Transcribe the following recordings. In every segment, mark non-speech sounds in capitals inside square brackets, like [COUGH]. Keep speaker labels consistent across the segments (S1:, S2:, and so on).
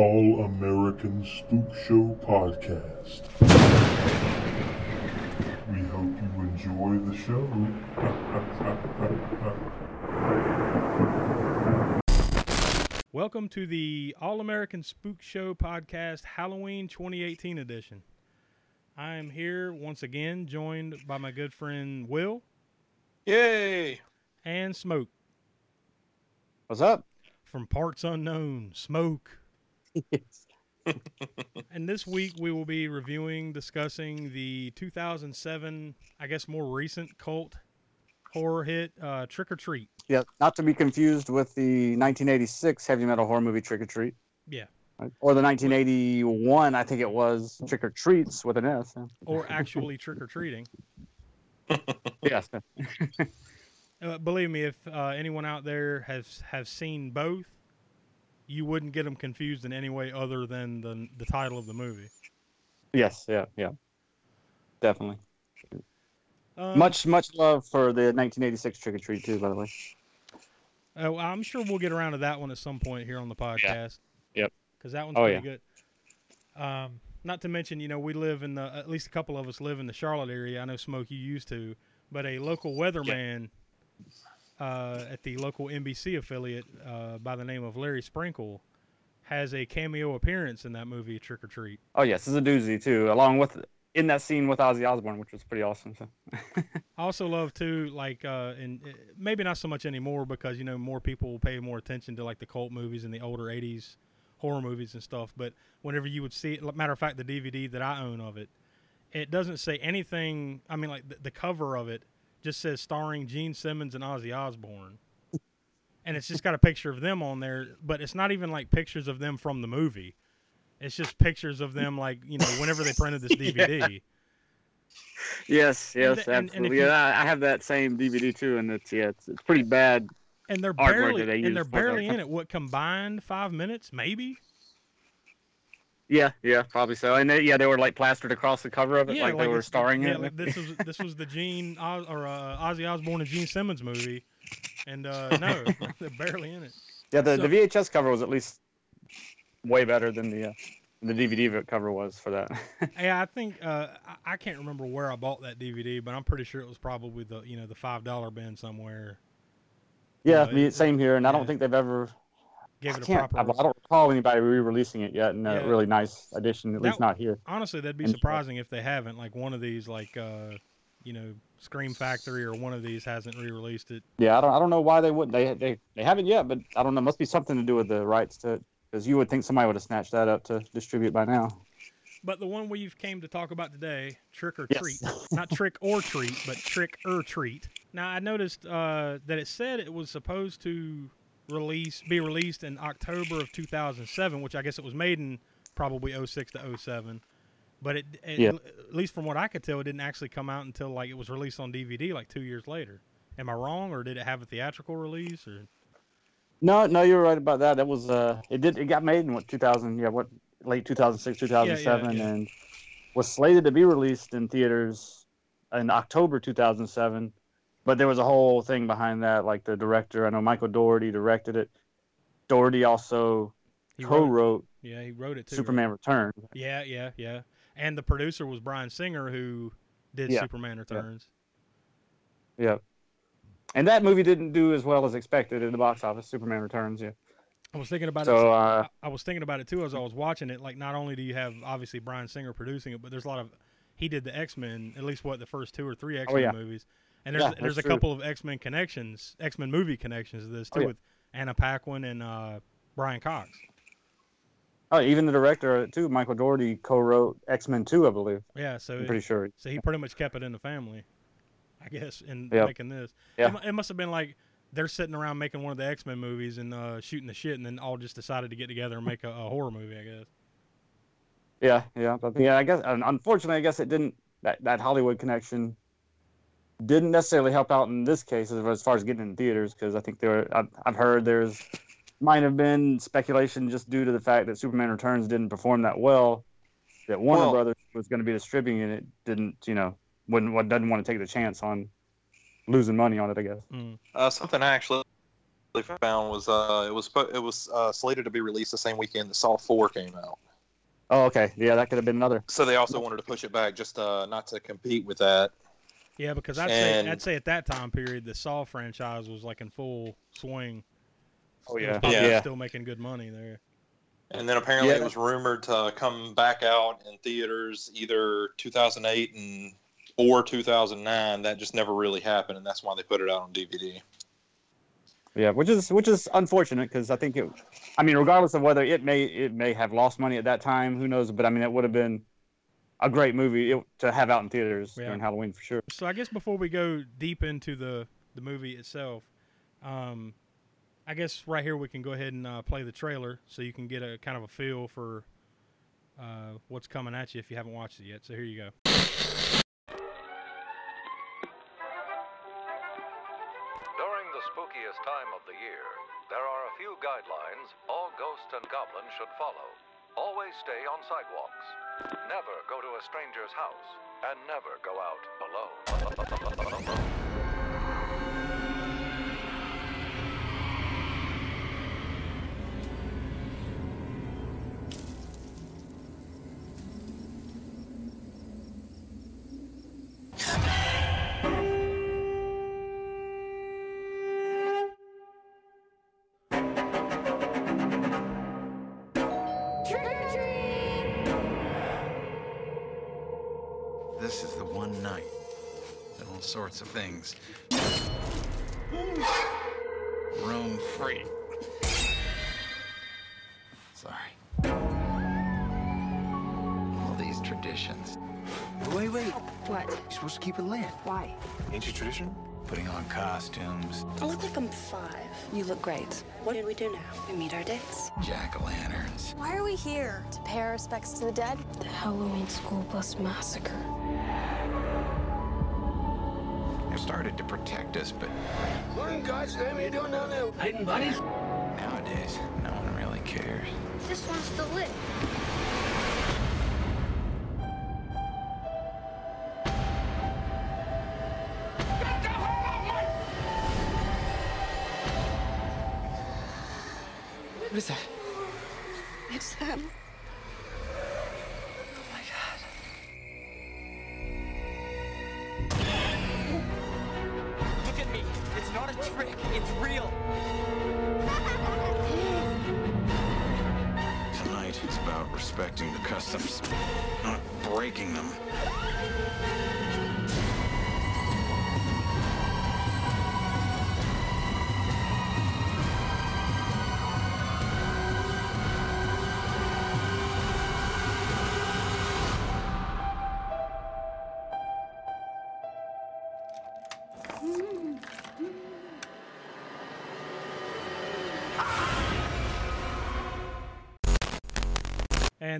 S1: Welcome to the All American Spook Show podcast. We hope you enjoy the show. [LAUGHS]
S2: Welcome to the All American Spook Show podcast, Halloween 2018 edition. I am here once again, joined by my good friend Will
S3: Yay!
S2: and Smoke
S4: What's up?
S2: from Parts Unknown. Smoke. And this week we will be reviewing, discussing the 2007, I guess more recent cult horror hit, uh, Trick or Treat.
S4: yeah, not to be confused with the 1986 heavy metal horror movie Trick or Treat.
S2: Yeah.
S4: Or the 1981, I think it was Trick or Treats with an S.
S2: Or actually trick or treating. [LAUGHS]
S4: Yes.
S2: Uh, believe me, if uh, anyone out there has have seen both, you wouldn't get them confused in any way other than the the title of the movie.
S4: Yes. Yeah. Yeah. Definitely.
S2: Um,
S4: Much, much love for the 1986 Trick or Treat too. By the way.
S2: Oh, I'm sure we'll get around to that one at some point here on the podcast. Yeah.
S4: Yep.
S2: Because that one's
S4: Oh,
S2: pretty good. Um, not to mention, you know, we live in the at least a couple of us live in the Charlotte area. I know Smoke you used to, but a local weatherman uh, at the local NBC affiliate uh, by the name of Larry Sprinkle has a cameo appearance in that movie Trick or Treat.
S4: Oh yes, is a doozy too. Along with in that scene with Ozzy Osbourne, which was pretty awesome. So. [LAUGHS]
S2: I also love too, like, uh, and uh, maybe not so much anymore because you know more people will pay more attention to like the cult movies and the older '80s horror movies and stuff. But whenever you would see it, matter of fact, the DVD that I own of it, it doesn't say anything. I mean, like the, the cover of it just says starring Gene Simmons and Ozzy Osbourne, and it's just got a picture of them on there. But it's not even like pictures of them from the movie. It's just pictures of them, like you know, whenever they printed this [LAUGHS] DVD.
S4: Yes,
S2: And
S4: yes,
S2: the- and- and
S4: absolutely.
S2: you-
S4: yeah, I I have that same DVD too, and it's yeah, it's, it's pretty bad.
S2: and they're barely
S4: they
S2: and they're barely in it. What combined five minutes, maybe?
S4: Yeah, yeah, probably so. And they, yeah, they were like plastered across the cover of it, like, they were starring
S2: yeah,
S4: in it.
S2: this was this was the Gene Oz, or uh, Ozzy Osbourne and Gene Simmons movie, and uh, [LAUGHS] no, they're barely in it.
S4: Yeah, the,
S2: So-
S4: the VHS cover was at least way better than the uh, the DVD cover was for that. [LAUGHS]
S2: Yeah, I think uh, I, can't remember where I bought that DVD, but I'm pretty sure it was probably the you know the five dollar bin somewhere.
S4: yeah,
S2: Yeah,
S4: me, same here, and I don't think they've ever.
S2: Gave
S4: I,
S2: it a
S4: I,
S2: proper.
S4: I don't recall anybody re-releasing it yet in a
S2: Yeah.
S4: really nice edition, at
S2: That-
S4: least not here.
S2: Honestly, that'd be
S4: And-
S2: surprising if they haven't. Like one of these, like uh, you know, Scream Factory or one of these hasn't re-released it.
S4: Yeah, I don't, I don't know why they wouldn't. They, they they haven't yet, but I don't know. Must be something to do with the rights to it, because you would think somebody would have snatched that up to distribute by now.
S2: But the one we've came to talk about today, Trick or
S4: Yes.
S2: Treat, not Trick or Treat, but Trick or Treat. Now I noticed uh, that it said it was supposed to release, be released in October of 2007, which I guess it was made in probably 06 to 07. But it, it
S4: Yeah.
S2: at least from what I could tell, it didn't actually come out until like it was released on DVD like two years later. Am I wrong, or did it have a theatrical release? Or
S4: No, no, you're right about that. That was uh, it did it got made in what 2000? Yeah, what late 2006, 2007,
S2: yeah.
S4: and was slated to be released in theaters in October 2007. But there was a whole thing behind that, like the director. I know Michael Dougherty directed it. Dougherty also
S2: he
S4: co-wrote
S2: yeah, he wrote it too. right?
S4: Superman Returns.
S2: Yeah, yeah, yeah. And the producer was Bryan Singer, who did
S4: Yeah,
S2: Superman Returns.
S4: Yeah. And that movie didn't do as well as expected in the box office. Superman Returns, yeah.
S2: I was thinking about it.
S4: So uh,
S2: I, I was thinking about it too as I was watching it. Like, not only do you have obviously Bryan Singer producing it, but there's a lot of he did the X Men, at least what the first two or three X Men
S4: Oh, yeah.
S2: movies. And there's
S4: Yeah,
S2: there's a
S4: true.
S2: couple of X Men connections, X Men movie connections to this
S4: Oh,
S2: too,
S4: yeah.
S2: with Anna Paquin and uh, Brian Cox.
S4: oh, even the director too, Michael Dougherty, co-wrote X Men Two, I believe.
S2: Yeah, so
S4: I'm pretty sure.
S2: So he pretty much kept it in the family, I guess, in
S4: Yep.
S2: making this.
S4: Yeah.
S2: It, it must have been like they're sitting around making one of the X Men movies and uh, shooting the shit, and then all just decided to get together and make a, a horror movie. I guess.
S4: Yeah, yeah, but yeah. I guess unfortunately, I guess it didn't. That that Hollywood connection didn't necessarily help out in this case as, as far as getting in theaters because I think there. I've, I've heard there's might have been speculation just due to the fact that Superman Returns didn't perform that well. That Warner
S3: Well-
S4: Brothers was going to be distributing it, didn't you know? Wouldn't what doesn't want to take the chance on losing money on it. I guess.
S2: Mm.
S3: Uh, something I actually found was uh, it was it was uh, slated to be released the same weekend that Saw Four came out.
S4: Oh, okay. Yeah, that could have been another.
S3: So they also wanted to push it back, just uh, not to compete with that.
S2: Yeah, because I'd say I'd say at that time period the Saw franchise was like in full swing.
S4: Oh,
S2: It
S4: yeah. Yeah.
S2: still making good money there.
S3: And then apparently
S4: Yeah.
S3: it was rumored to come back out in theaters either 2008 and or 2009. That just never really happened, and that's why they put it out on DVD.
S4: Yeah, which is which is unfortunate because I think it. I mean, regardless of whether it may it may have lost money at that time, who knows? But I mean, it would have been a great movie to have out in theaters
S2: Yeah.
S4: during Halloween for sure.
S2: So I guess before we go deep into the the movie itself, um, I guess right here we can go ahead and uh, play the trailer so you can get a kind of a feel for uh, what's coming at you if you haven't watched it yet. So here you go.
S5: Stay on sidewalks. Never go to a stranger's house. And never go out alone.
S6: Sorts of things roam free. Sorry. All these traditions. Wait, wait.
S7: What?
S6: You're supposed to keep it lit.
S7: Why?
S6: Ain't you tradition? Putting on costumes,
S7: I look like I'm five. You look great. What did we do now? We meet our dates.
S6: jack o' lanterns.
S8: Why are we here? To pay our respects to the dead?
S7: The Halloween school bus massacre.
S6: Started to protect us, but
S9: What in God's name are you doing down there? Hiding bodies?
S6: nowadays, no one really cares.
S8: This one's still lit.
S6: What is that?
S8: It's them.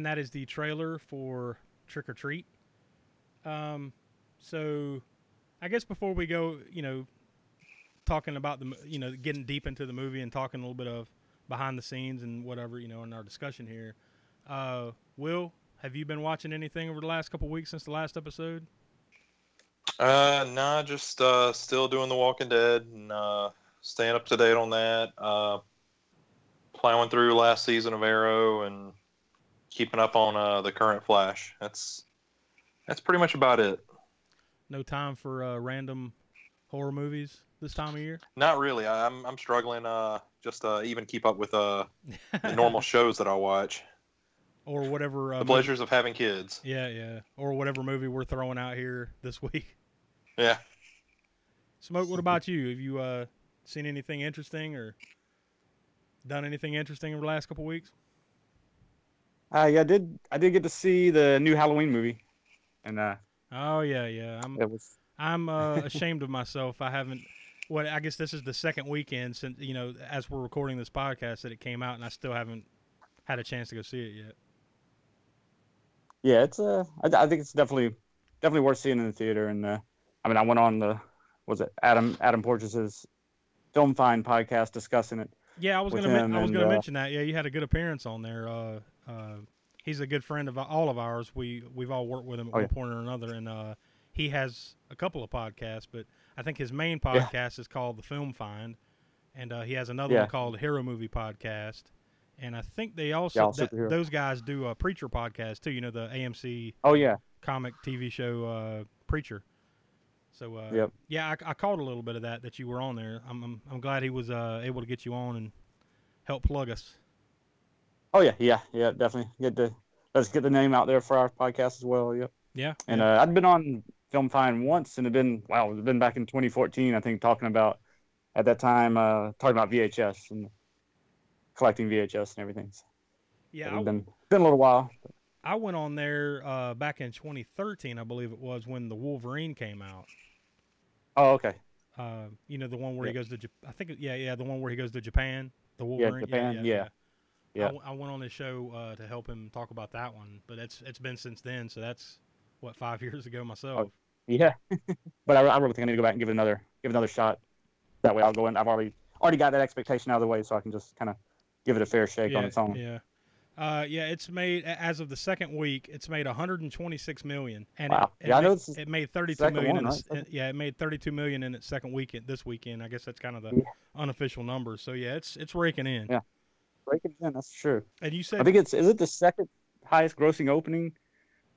S2: And that is the trailer for Trick or Treat. Um, so I guess before we go, you know, talking about the, you know, getting deep into the movie and talking a little bit of behind the scenes and whatever, you know, in our discussion here. Uh, Will, have you been watching anything over the last couple weeks since the last episode?
S3: Uh, nah, just uh, still doing The Walking Dead and uh, staying up to date on that. Uh, plowing through last season of Arrow and keeping up on uh, the current Flash. That's that's pretty much about it.
S2: No time for uh, random horror movies this time of year.
S3: Not really. I- I'm I'm struggling uh just uh even keep up with uh the normal [LAUGHS] shows that I watch.
S2: or whatever. Uh,
S3: The
S2: movie-
S3: pleasures of having kids.
S2: Yeah, yeah. Or whatever movie we're throwing out here this [LAUGHS] week.
S3: Yeah.
S2: Smoke, what about you? Have you uh, seen anything interesting or done anything interesting over the last couple weeks?
S4: Uh, yeah, I did I did get to see the new Halloween movie, and uh,
S2: Oh yeah, yeah. I'm
S4: was
S2: I'm uh, [LAUGHS] ashamed of myself. I haven't. What I guess this is the second weekend since you know as we're recording this podcast that it came out, and I still haven't had a chance to go see it yet.
S4: yeah, it's uh, I, I think it's definitely definitely worth seeing in the theater. And uh, I mean, I went on the was it Adam Adam Porteous's Film Find podcast discussing it.
S2: Yeah, I was gonna men- I was
S4: and,
S2: gonna
S4: uh,
S2: mention that. Yeah, you had a good appearance on there. Uh, uh, he's a good friend of all of ours. We we've all worked with him at
S4: Oh,
S2: one
S4: yeah.
S2: point or another, and uh, he has a couple of podcasts, but I think his main
S4: Yeah.
S2: podcast is called The Film Find. and uh, he has another
S4: Yeah.
S2: one called Hero Movie Podcast. And I think they also
S4: Yeah,
S2: that- those guys do a Preacher podcast too. You know the AMC
S4: Oh yeah,
S2: comic TV show uh, Preacher. So uh,
S4: Yep.
S2: yeah, I, I caught a little bit of that that you were on there. I'm I'm, I'm glad he was uh, able to get you on and help plug us.
S4: Oh yeah, yeah, yeah, definitely. Get the let's get the name out there for our podcast as well. Yep.
S2: Yeah,
S4: And
S2: yeah.
S4: uh, I'd been on Film Fine once, and it'd been wow, it'd been back in 2014, I think, talking about at that time uh, talking about VHS and collecting VHS and everything. So
S2: yeah.
S4: it
S2: I,
S4: had been been a little while.
S2: I went on there uh, back in 2013, I believe it was, when the Wolverine came out.
S4: Oh okay.
S2: Uh, you know the one where he goes to Jap- I think yeah yeah the one where he goes to Japan. The
S4: Yeah,
S2: Wolverine.
S4: Japan, yeah.
S2: I
S4: Yeah.
S2: W- I, went on this show uh, to help him talk about that one, but it's it's been since then. So that's what five [LAUGHS] years ago myself.
S4: Yeah, but I, I really think I need to go back and give it another give it another shot. That way I'll go in. I've already already got that expectation out of the way, so I can just kind of give it a fair shake
S2: yeah,
S4: on its own.
S2: Yeah. Uh, yeah, it's made as of the second week. It's made 126 million, and
S4: Wow.
S2: it, it,
S4: Yeah, I know
S2: ma- it made 32
S4: second
S2: million.
S4: one,
S2: in
S4: right?
S2: its, uh, yeah, it made 32 million in its second weekend this weekend. I guess that's kind of the
S4: Yeah.
S2: unofficial number. So yeah, it's it's raking in.
S4: Yeah. That's true.
S2: And you said
S4: I think it's is it the second highest grossing opening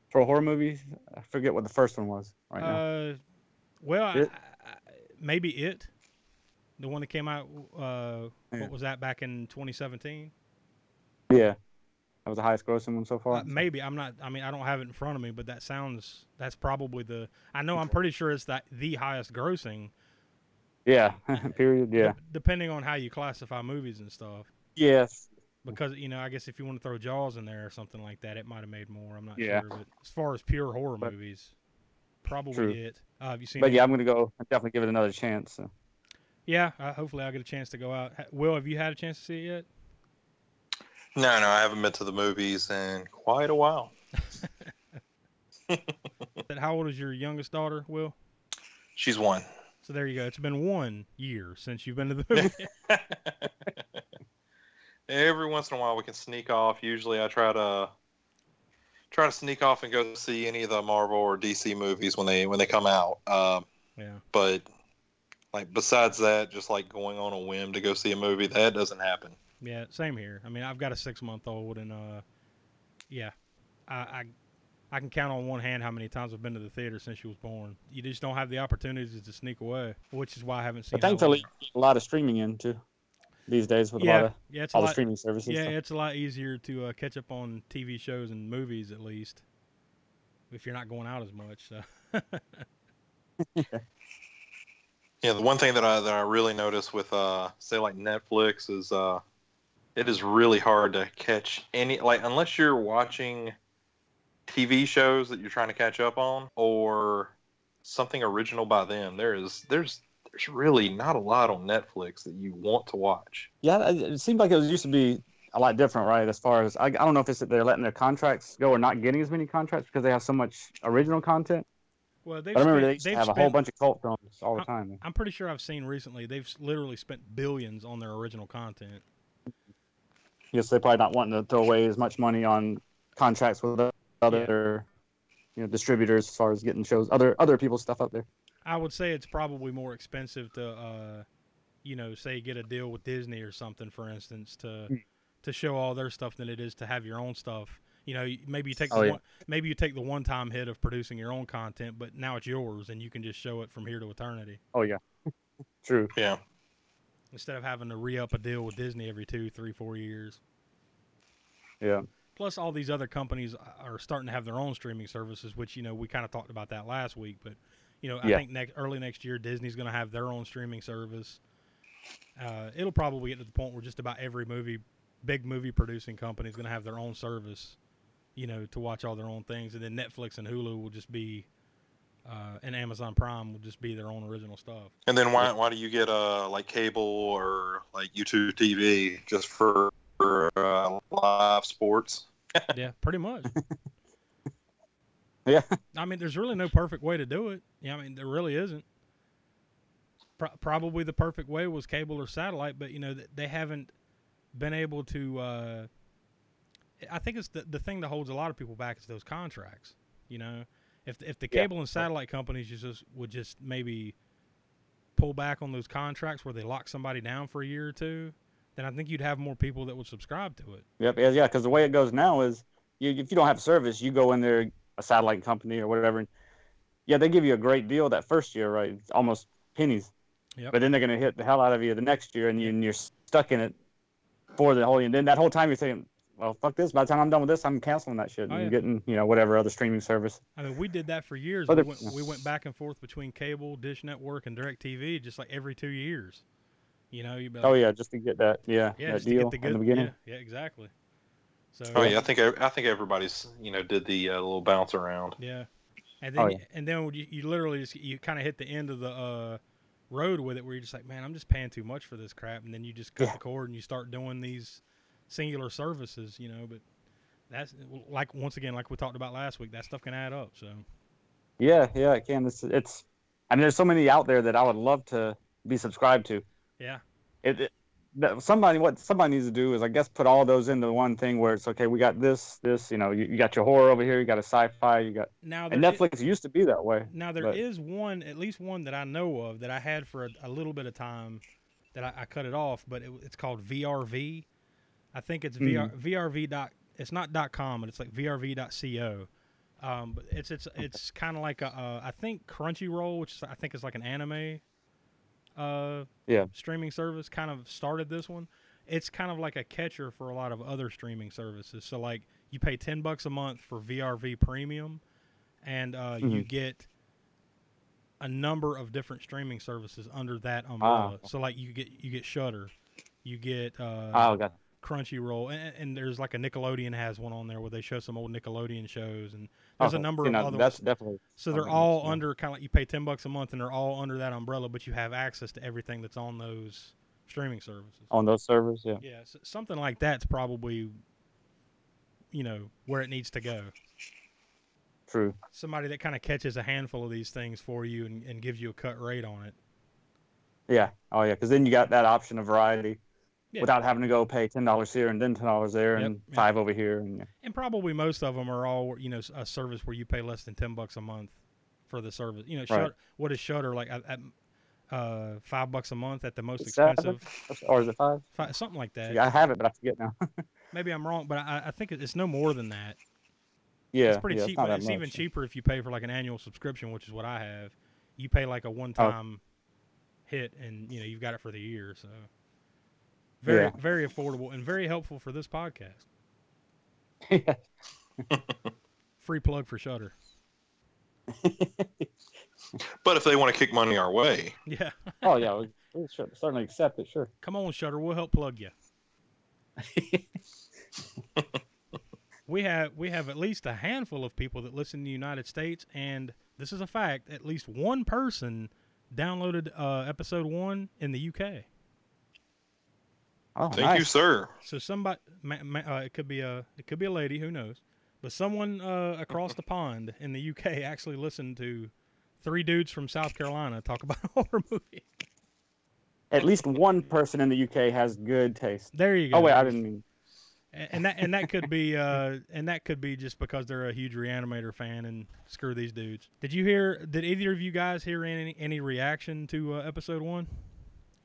S4: for a horror movie? I forget what the first one was right now.
S2: Uh, well,
S4: It-
S2: I, I- maybe it, the one that came out. Uh,
S4: Yeah.
S2: what was that back in 2017?
S4: Yeah, that was the highest grossing one so far.
S2: Uh, maybe I'm not. I mean, I don't have it in front of me, but that sounds. That's probably the. I know. I'm pretty sure it's that the highest grossing.
S4: yeah, [LAUGHS] period. Yeah,
S2: depending on how you classify movies and stuff.
S4: Yes,
S2: Because you know, I guess if you want to throw Jaws in there or something like that, it might have made more. I'm not
S4: Yeah.
S2: sure. But as far as pure horror
S4: But-
S2: movies, probably
S4: True.
S2: it. Uh, have you seen?
S4: but
S2: any-
S4: yeah, I'm gonna go definitely give it another chance. So.
S2: Yeah. Uh, hopefully, I'll get a chance to go out. Will, have you had a chance to see it yet?
S3: No, no, I haven't been to the movies in quite a while. [LAUGHS] [LAUGHS]
S2: But how old is your youngest daughter, Will?
S3: She's one.
S2: So there you go. It's been one year since you've been to the movie. [LAUGHS]
S3: Every once in a while, we can sneak off. Usually, I try to try to sneak off and go see any of the Marvel or DC movies when they when they come out. Um,
S2: yeah.
S3: but like besides that, just like going on a whim to go see a movie, that doesn't happen.
S2: Yeah, same here. I mean, I've got a six month old, and uh, yeah, I, I I can count on one hand how many times I've been to the theater since she was born. You just don't have the opportunities to sneak away, which is why I haven't seen.
S4: But thankfully,
S2: Halloween.
S4: a lot of streaming in too these days with a
S2: yeah,
S4: lot of
S2: yeah, it's a
S4: all the streaming services.
S2: Yeah,
S4: so.
S2: it's a lot easier to uh, catch up on TV shows and movies at least, if you're not going out as much. So. [LAUGHS]
S3: Yeah, the one thing that I that I really notice with uh say like Netflix is uh it is really hard to catch any like unless you're watching TV shows that you're trying to catch up on or something original by them. There is there's there's really not a lot on Netflix that you want to watch.
S4: Yeah, it it seemed like it was used to be a lot different, right? As far as I, I don't know if it's that they're letting their contracts go or not getting as many contracts because they have so much original content.
S2: Well, they've
S4: I remember
S2: spent-
S4: they used to
S2: they've
S4: have a whole bunch of cult films all the
S2: I-
S4: time.
S2: I'm pretty sure I've seen recently they've literally spent billions on their original content.
S4: Yes, they're probably not wanting to throw away as much money on contracts with other, you know, distributors as far as getting shows, other other people's stuff up there.
S2: I would say it's probably more expensive to, uh, you know, say get a deal with Disney or something, for instance, to
S4: Hmm.
S2: to show all their stuff than it is to have your own stuff. You know, maybe you take the
S4: Oh, yeah.
S2: one, maybe you take the one time hit of producing your own content, but now it's yours and you can just show it from here to eternity
S4: Oh yeah, [LAUGHS] true.
S3: Yeah.
S2: instead of having to re up a deal with Disney every two, three, four years.
S4: Yeah,
S2: Plus, all these other companies are starting to have their own streaming services, which you know we kind of talked about that last week. But you know, I
S4: Yeah.
S2: think next early next year, Disney's going to have their own streaming service. Uh, it'll probably get to the point where just about every movie, big movie producing company is going to have their own service. You know, to watch all their own things, and then Netflix and Hulu will just be, uh, and Amazon Prime will just be their own original stuff.
S3: And then why why do you get uh like cable or like YouTube TV just for, for uh, live sports? [LAUGHS]
S2: yeah, pretty much. [LAUGHS]
S4: Yeah.
S2: I mean, there's really no perfect way to do it. Yeah, I mean, there really isn't. Pro- probably the perfect way was cable or satellite, but you know they haven't been able to. Uh, I think it's the the thing that holds a lot of people back is those contracts. You know, if if the
S4: Yeah.
S2: cable and satellite companies just would just maybe pull back on those contracts where they lock somebody down for a year or two, then I think you'd have more people that would subscribe to it.
S4: Yep. Yeah. Yeah. Because the way it goes now is, you, if you don't have service, you go in there, a satellite company or whatever. And yeah, they give you a great deal that first year, right? It's almost pennies.
S2: Yep.
S4: But then they're gonna hit the hell out of you the next year, and, you, you're stuck in it for the whole. And then that whole time you're thinking, well, fuck this. By the time I'm done with this, I'm canceling that shit
S2: Oh,
S4: and
S2: yeah.
S4: getting you know whatever other streaming service.
S2: I mean, we did that for years.
S4: But
S2: We went, we went back and forth between cable, Dish Network, and DirecTV just like every two years. You know, you be oh, like,
S4: Oh yeah, just to get that yeah,
S2: yeah,
S4: that
S2: just to
S4: deal
S2: the
S4: in the beginning.
S2: Yeah, yeah, exactly. So
S3: Oh yeah, I think I think everybody's you know did the uh, little bounce around.
S2: Yeah, and then
S4: Oh,
S2: you- and then you, you literally just you kind of hit the end of the uh, road with it, where you're just like, man, I'm just paying too much for this crap, and then you just cut
S4: Yeah.
S2: the cord and you start doing these singular services, you know. But that's like once again, like we talked about last week, that stuff can add up. So
S4: Yeah, yeah, it can. It's, it's I mean, there's so many out there that I would love to be subscribed to.
S2: yeah,
S4: It, it that somebody what somebody needs to do is I guess put all those into one thing where it's okay. We got this, this. You know, you, you got your horror over here. You got a sci-fi. You got
S2: now
S4: and
S2: i-
S4: Netflix used to be that way.
S2: Now there
S4: but-
S2: is one, at least one that I know of that I had for a, a little bit of time, that I, I cut it off, but it, it's called VRV. I think it's VR, VRV dot. It's not dot com, but it's like VRV.co. Um, but it's it's it's kind of like a uh, think Crunchyroll, which is, I think is like an anime, uh,
S4: Yeah.
S2: streaming service, kind of started this one. It's kind of like a catcher for a lot of other streaming services. So like you pay ten bucks a month for VRV Premium, and uh, you
S4: Mhm.
S2: get a number of different streaming services under that umbrella.
S4: Ah.
S2: So like you get you get Shudder, you get uh,
S4: Oh, God.
S2: Crunchyroll, and, and there's like a Nickelodeon has one on there where they show some old Nickelodeon shows, and
S4: Oh,
S2: there's a uh-huh.
S4: number
S2: of
S4: know,
S2: other.
S4: That's definitely.
S2: so they're all under kind of like you pay ten bucks a month, and they're all under that umbrella, but you have access to everything that's on those streaming services.
S4: on those servers. Yeah.
S2: Yeah, s something like that's probably, you know, where it needs to go.
S4: True.
S2: Somebody that kind of catches a handful of these things for you and, and gives you a cut rate on it.
S4: Yeah. Oh yeah, because then you got that option of variety.
S2: Yeah.
S4: Without having to go pay ten dollars here and then ten dollars there and
S2: yep.
S4: five over here and
S2: And probably most of them are all, you know, a service where you pay less than ten bucks a month for the service. You know,
S4: Right.
S2: Shut, what is Shudder like? At, at uh, five bucks a month at the most
S4: Is that-
S2: expensive,
S4: or is it five?
S2: fi- something like that.
S4: Yeah, I have it, but I forget now. [LAUGHS]
S2: Maybe I'm wrong, but I, I think it's no more than that.
S4: yeah,
S2: it's pretty
S4: yeah,
S2: cheap. but it's even cheaper if you pay for like an annual subscription, which is what I have. You pay like a one-time hit, and you know you've got it for the year. So very,
S4: Yeah.
S2: very affordable and very helpful for this podcast.
S4: Yeah. [LAUGHS]
S2: Free plug for Shudder. [LAUGHS]
S3: But if they want to kick money our way,
S2: Yeah, [LAUGHS]
S4: oh yeah, we, we should certainly accept it. Sure.
S2: come on, Shudder. We'll help plug you. we have we have at least a handful of people that listen in the United States, and this is a fact. At least one person downloaded uh, episode one in the UK.
S4: Oh,
S3: thank
S4: nice.
S3: you, sir.
S2: So somebody, ma- ma- uh, it could be a, it could be a lady, who knows? But someone uh, across the pond in the UK [LAUGHS] actually listened to three dudes from South Carolina talk about a [LAUGHS] horror movie.
S4: At least one person in the UK has good taste.
S2: There you go.
S4: Oh wait, I didn't mean.
S2: and, and that and that could be uh, and that could be just because they're a huge Reanimator fan and screw these dudes. Did you hear? Did either of you guys hear any any reaction to uh, episode one,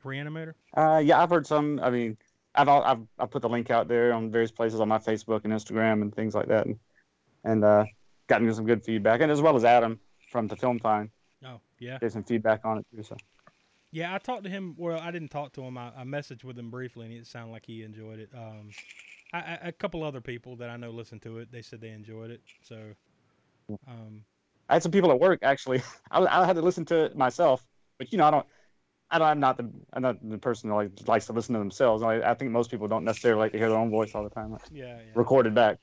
S2: Reanimator?
S4: Uh, yeah, I've heard some. I mean, I've I've I put the link out there on various places on my Facebook and Instagram and things like that, and and uh, gotten some good feedback, and as well as Adam from the Film Fine
S2: Oh yeah.
S4: gave some feedback on it too. So
S2: Yeah, I talked to him. Well, I didn't talk to him. I, I messaged with him briefly, and it sounded like he enjoyed it. Um, I, I, a couple other people that I know listened to it. They said they enjoyed it. So, um,
S4: I had some people at work actually. [LAUGHS] I, I had to listen to it myself, but you know I don't. I don't, I'm not the I'm not the person that like, likes to listen to themselves. I, I think most people don't necessarily like to hear their own voice all the time, like,
S2: yeah, yeah.
S4: recorded back.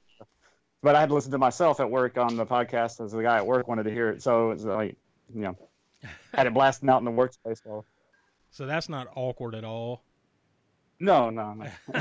S4: But I had to listen to myself at work on the podcast as the guy at work wanted to hear it. So it's like, you know, [LAUGHS] had it blasting out in the workspace. So
S2: So that's not awkward at all.
S4: no, no, no. [LAUGHS]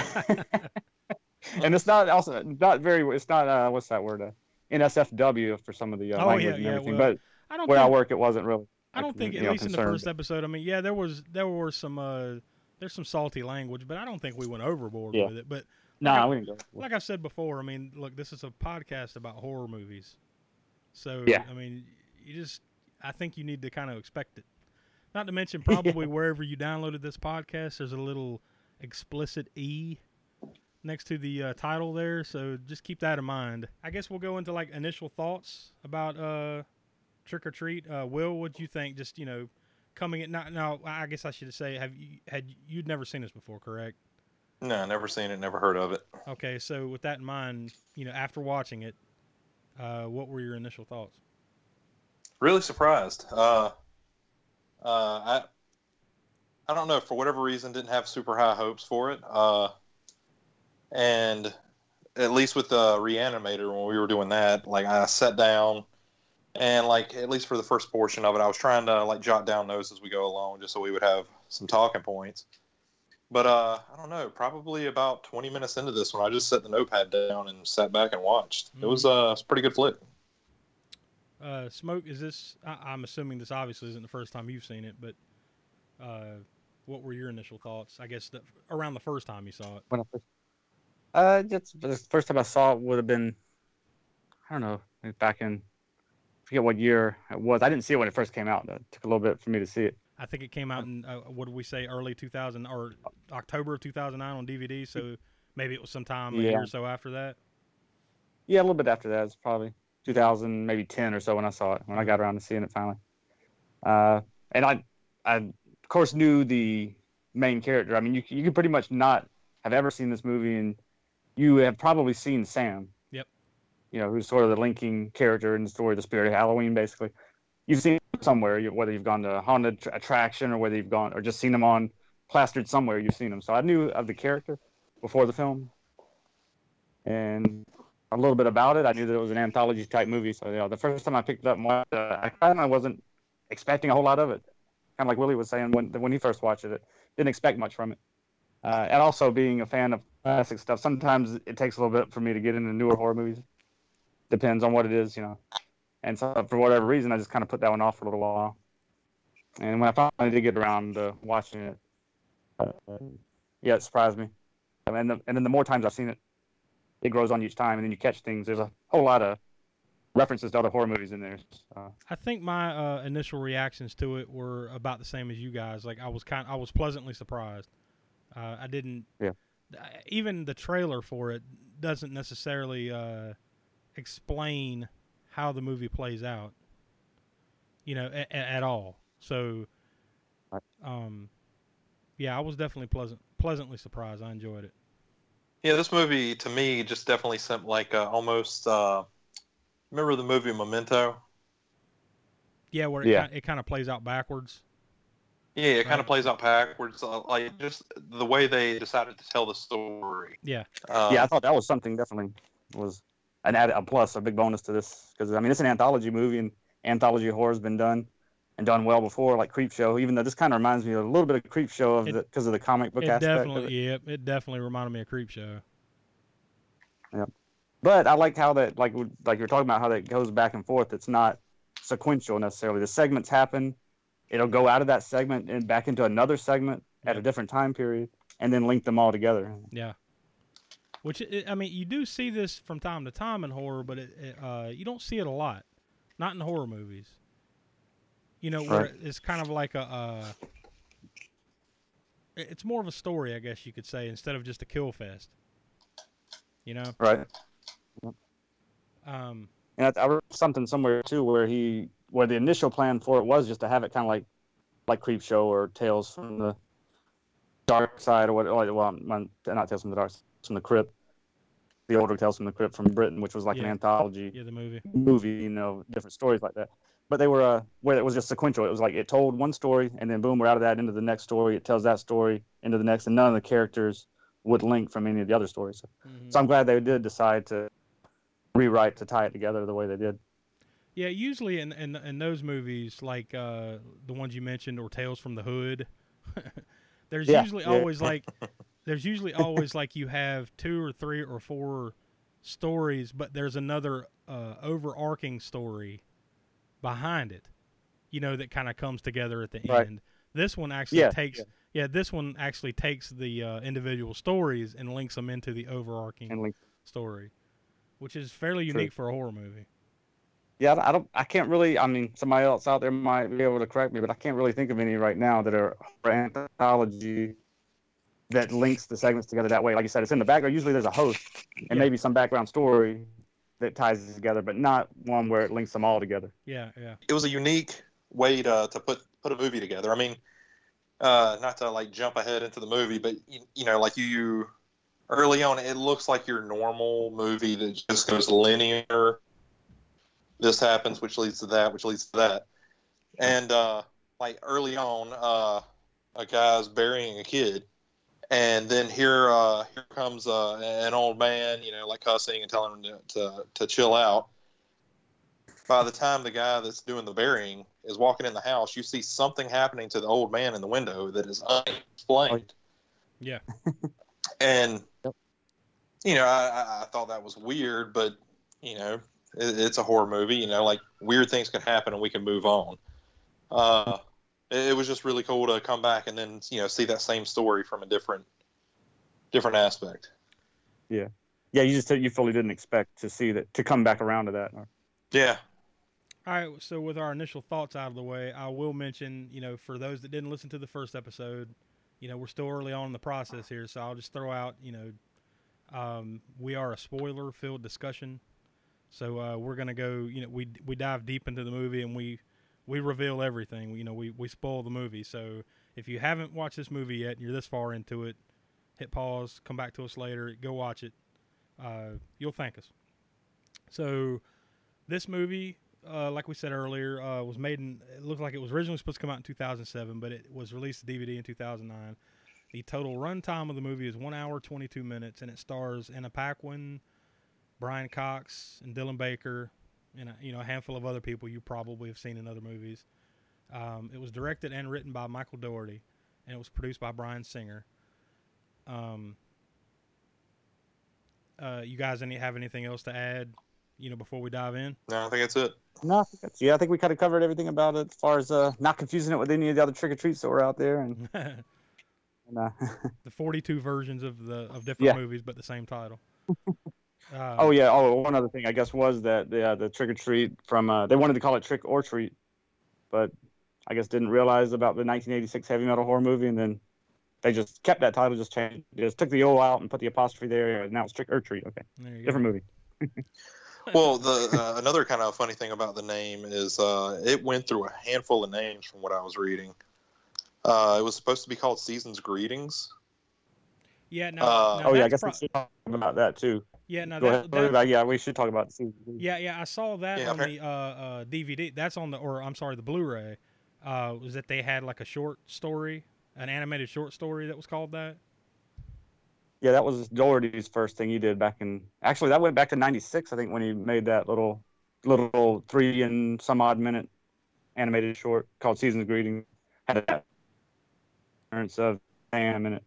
S4: and it's not also not very. It's not uh, what's that word? Uh, NSFW for some of the uh,
S2: Oh,
S4: language
S2: yeah,
S4: and
S2: yeah,
S4: everything.
S2: well,
S4: but
S2: I don't
S4: where I work, it wasn't really.
S2: I don't think at
S4: know,
S2: least in the first episode. I mean, yeah, there was there were some uh, there's some salty language, but I don't think we went overboard
S4: Yeah.
S2: with it. But
S4: Nah,
S2: I-
S4: we didn't go.
S2: like I said before, I mean, look, this is a podcast about horror movies. So,
S4: Yeah.
S2: I mean, you just, I think you need to kind of expect it. Not to mention, [LAUGHS] probably wherever you downloaded this podcast, there's a little explicit E next to the uh, title there. So just keep that in mind. I guess we'll go into like initial thoughts about uh, Trick or Treat. Uh, Will, what'd you think? Just you know, coming in. Not now. I guess I should say, have you had you'd never seen this before, correct?
S3: No, never seen it, never heard of it.
S2: Okay, so with that in mind, you know, after watching it, uh, what were your initial thoughts?
S3: Really surprised. Uh, uh, I I don't know for whatever reason didn't have super high hopes for it. Uh, and at least with the reanimator when we were doing that, like I sat down and like at least for the first portion of it, I was trying to like jot down notes as we go along, just so we would have some talking points. But uh, I don't know. Probably about 20 minutes into this one, I just set the notepad down and sat back and watched. It was uh, it's a pretty good flick.
S2: Uh, Smoke, is this? I, I'm assuming this obviously isn't the first time you've seen it, but uh, what were your initial thoughts? I guess the, around the first time you saw it.
S4: When I first, uh, just the first time I saw it would have been, I don't know, back in, I forget what year it was. I didn't see it when it first came out. It took a little bit for me to see it.
S2: I think it came out in uh, what did we say, early 2000 or October of 2009 on DVD. So maybe it was sometime a year or so after that.
S4: Yeah, a little bit after that. It's probably 2000, maybe 10 or so when I saw it, when I got around to seeing it finally. Uh, and I, I of course knew the main character. I mean, you you could pretty much not have ever seen this movie, and you have probably seen Sam. You know, who's sort of the linking character in the story, of the spirit of Halloween, basically. You've seen somewhere, whether you've gone to a haunted tr- attraction or whether you've gone or just seen him on plastered somewhere. You've seen him. So I knew of the character before the film, and a little bit about it. I knew that it was an anthology type movie. So you know, the first time I picked it up, it, I kind of wasn't expecting a whole lot of it. Kind of like Willie was saying when when he first watched it, didn't expect much from it. Uh, and also being a fan of classic stuff, sometimes it takes a little bit for me to get into newer horror movies. Depends on what it is, you know. And so for whatever reason, I just kind of put that one off for a little while. And when I finally did get around to watching it, uh, yeah, it surprised me. And, the, and then the more times I've seen it, it grows on each time, and then you catch things. There's a whole lot of references to other horror movies in there. Uh,
S2: I think my uh, initial reactions to it were about the same as you guys. Like I was kind, I was pleasantly surprised. Uh, I didn't.
S4: Yeah.
S2: Even the trailer for it doesn't necessarily uh, explain how the movie plays out. You know, a- a- at all. So, um, yeah, I was definitely pleasant, pleasantly surprised. I enjoyed it.
S3: Yeah, this movie to me just definitely sent like uh, almost. Uh, remember the movie Memento?
S2: Yeah, where it
S4: Yeah.
S2: ki- it kind of plays out backwards.
S3: Yeah, it kind of plays out backwards, uh, like just the way they decided to tell the story.
S2: Yeah.
S3: Uh,
S4: yeah, I thought that was something definitely was an add a plus, a big bonus to this because I mean it's an anthology movie and anthology horror's been done and done well before, like Creep Show. Even though this kind of reminds me a little bit of Creep Show of the because of the comic book aspect.
S2: definitely,
S4: it.
S2: yeah, it definitely reminded me of Creep Show.
S4: Yeah, but I like how that, like, like you're talking about, how that goes back and forth. It's not sequential necessarily. The segments happen, it'll go out of that segment and back into another segment at a different time period, and then link them all together.
S2: Yeah. Which i I mean, you do see this from time to time in horror, but it, it, uh, you don't see it a lot. Not in horror movies. You know, where
S4: Right.
S2: it's kind of like a. Uh, it's more of a story, I guess you could say, instead of just a kill fest. You know.
S4: Right.
S2: Um.
S4: And I, I read something somewhere too where he, where the initial plan for it was just to have it kind of like, like Creep Show or Tales from the Dark Side or what? Well, not not Tales from the Dark, Side, from the Crypt. The older Tales from the Crypt from Britain, which was like an anthology.
S2: Yeah, the movie.
S4: movie, you know, different stories like that. But they were uh, where it was just sequential. It was like it told one story, and then boom, we're out of that into the next story. It tells that story into the next, and none of the characters would link from any of the other stories. So,
S2: Mm-hmm.
S4: so I'm glad they did decide to rewrite to tie it together the way they did.
S2: Yeah, usually in in, in those movies, like uh, the ones you mentioned, or Tales from the Hood, [LAUGHS] there's
S4: Yeah,
S2: usually
S4: yeah.
S2: always like [LAUGHS] there's usually always like you have two or three or four stories, but there's another uh, overarching story behind it. You know that kind of comes together at the
S4: Right.
S2: end. This one actually
S4: Yeah,
S2: takes yeah. this one actually takes the uh, individual stories and links them into the overarching story, which is fairly
S4: True.
S2: unique for a horror movie.
S4: Yeah, I don't- I can't really. I mean, somebody else out there might be able to correct me, but I can't really think of any right now that are anthology that links the segments together that way. Like you said, it's in the background. Usually, there's a host and
S2: Yeah.
S4: maybe some background story that ties it together, but not one where it links them all together.
S2: Yeah, yeah.
S3: it was a unique way to to put put a movie together. I mean, uh, not to like jump ahead into the movie, but you, you know, like you early on, it looks like your normal movie that just goes linear. This happens, which leads to that, which leads to that, and uh, like early on, uh, a guy's burying a kid, and then here uh, here comes uh, an old man, you know, like cussing and telling him to, to, to chill out by the time the guy that's doing the burying is walking in the house, you see something happening to the old man in the window that is unexplained.
S2: Yeah. [LAUGHS]
S3: And you know, I, I- I thought that was weird, but you know, it, it's a horror movie. You know, like weird things can happen and we can move on. Uh, it, it was just really cool to come back and then you know see that same story from a different different aspect.
S4: Yeah, yeah. You just you fully didn't expect to see that to come back around to that.
S3: Yeah.
S2: All right, so with our initial thoughts out of the way, I will mention, you know, for those that didn't listen to the first episode, you know, we're still early on in the process here, so I'll just throw out, you know, um, we are a spoiler-filled discussion, so uh, we're gonna go, you know, we we dive deep into the movie and we we reveal everything. You know, we we spoil the movie. So if you haven't watched this movie yet and you're this far into it, hit pause, come back to us later, go watch it. Uh, you'll thank us. So this movie, uh, like we said earlier, uh, was made in. It looked like it was originally supposed to come out in 2007, but it was released to DVD in 2009. The total runtime of the movie is one hour 22 minutes, and it stars Anna Paquin, Brian Cox, and Dylan Baker, and a, you know a handful of other people you probably have seen in other movies. Um, it was directed and written by Michael Dougherty, and it was produced by Bryan Singer. Um, uh, you guys any have anything else to add? You know, before we dive in.
S3: No, I think that's it.
S4: No, I think that's, yeah, I think we kind of covered everything about it as far as uh, not confusing it with any of the other trick or treats that were out there, and, [LAUGHS] and uh, [LAUGHS]
S2: the 42 versions of the of different
S4: Yeah.
S2: movies, but the same title. [LAUGHS]
S4: oh yeah, oh one other thing I guess was that the uh, the trick or treat from uh, they wanted to call it trick or treat, but I guess didn't realize about the 1986 heavy metal horror movie, and then they just kept that title, just changed, just took the O out and put the apostrophe there, and now it's trick or treat. Okay,
S2: There go.
S4: different movie. [LAUGHS]
S3: well, the uh, another kind of funny thing about the name is uh, it went through a handful of names from what I was reading. Uh, it was supposed to be called Season's Greetings.
S2: Yeah, no.
S3: Uh,
S2: no,
S4: oh yeah, I guess
S2: pro-
S4: we should talk about that too.
S2: Yeah, no,
S4: Go
S2: that-
S4: yeah, we should talk about the season.
S2: Yeah, yeah, I saw that
S3: Yeah,
S2: on
S3: appar-
S2: the uh, uh, DVD. That's on the, or I'm sorry, the Blu-ray. Uh, was that they had like a short story, an animated short story that was called that?
S4: Yeah, that was Dougherty's first thing he did back in. Actually, that went back to '96, I think, when he made that little, little three and some odd minute animated short called "Season's Greeting." Had that appearance of Sam in it.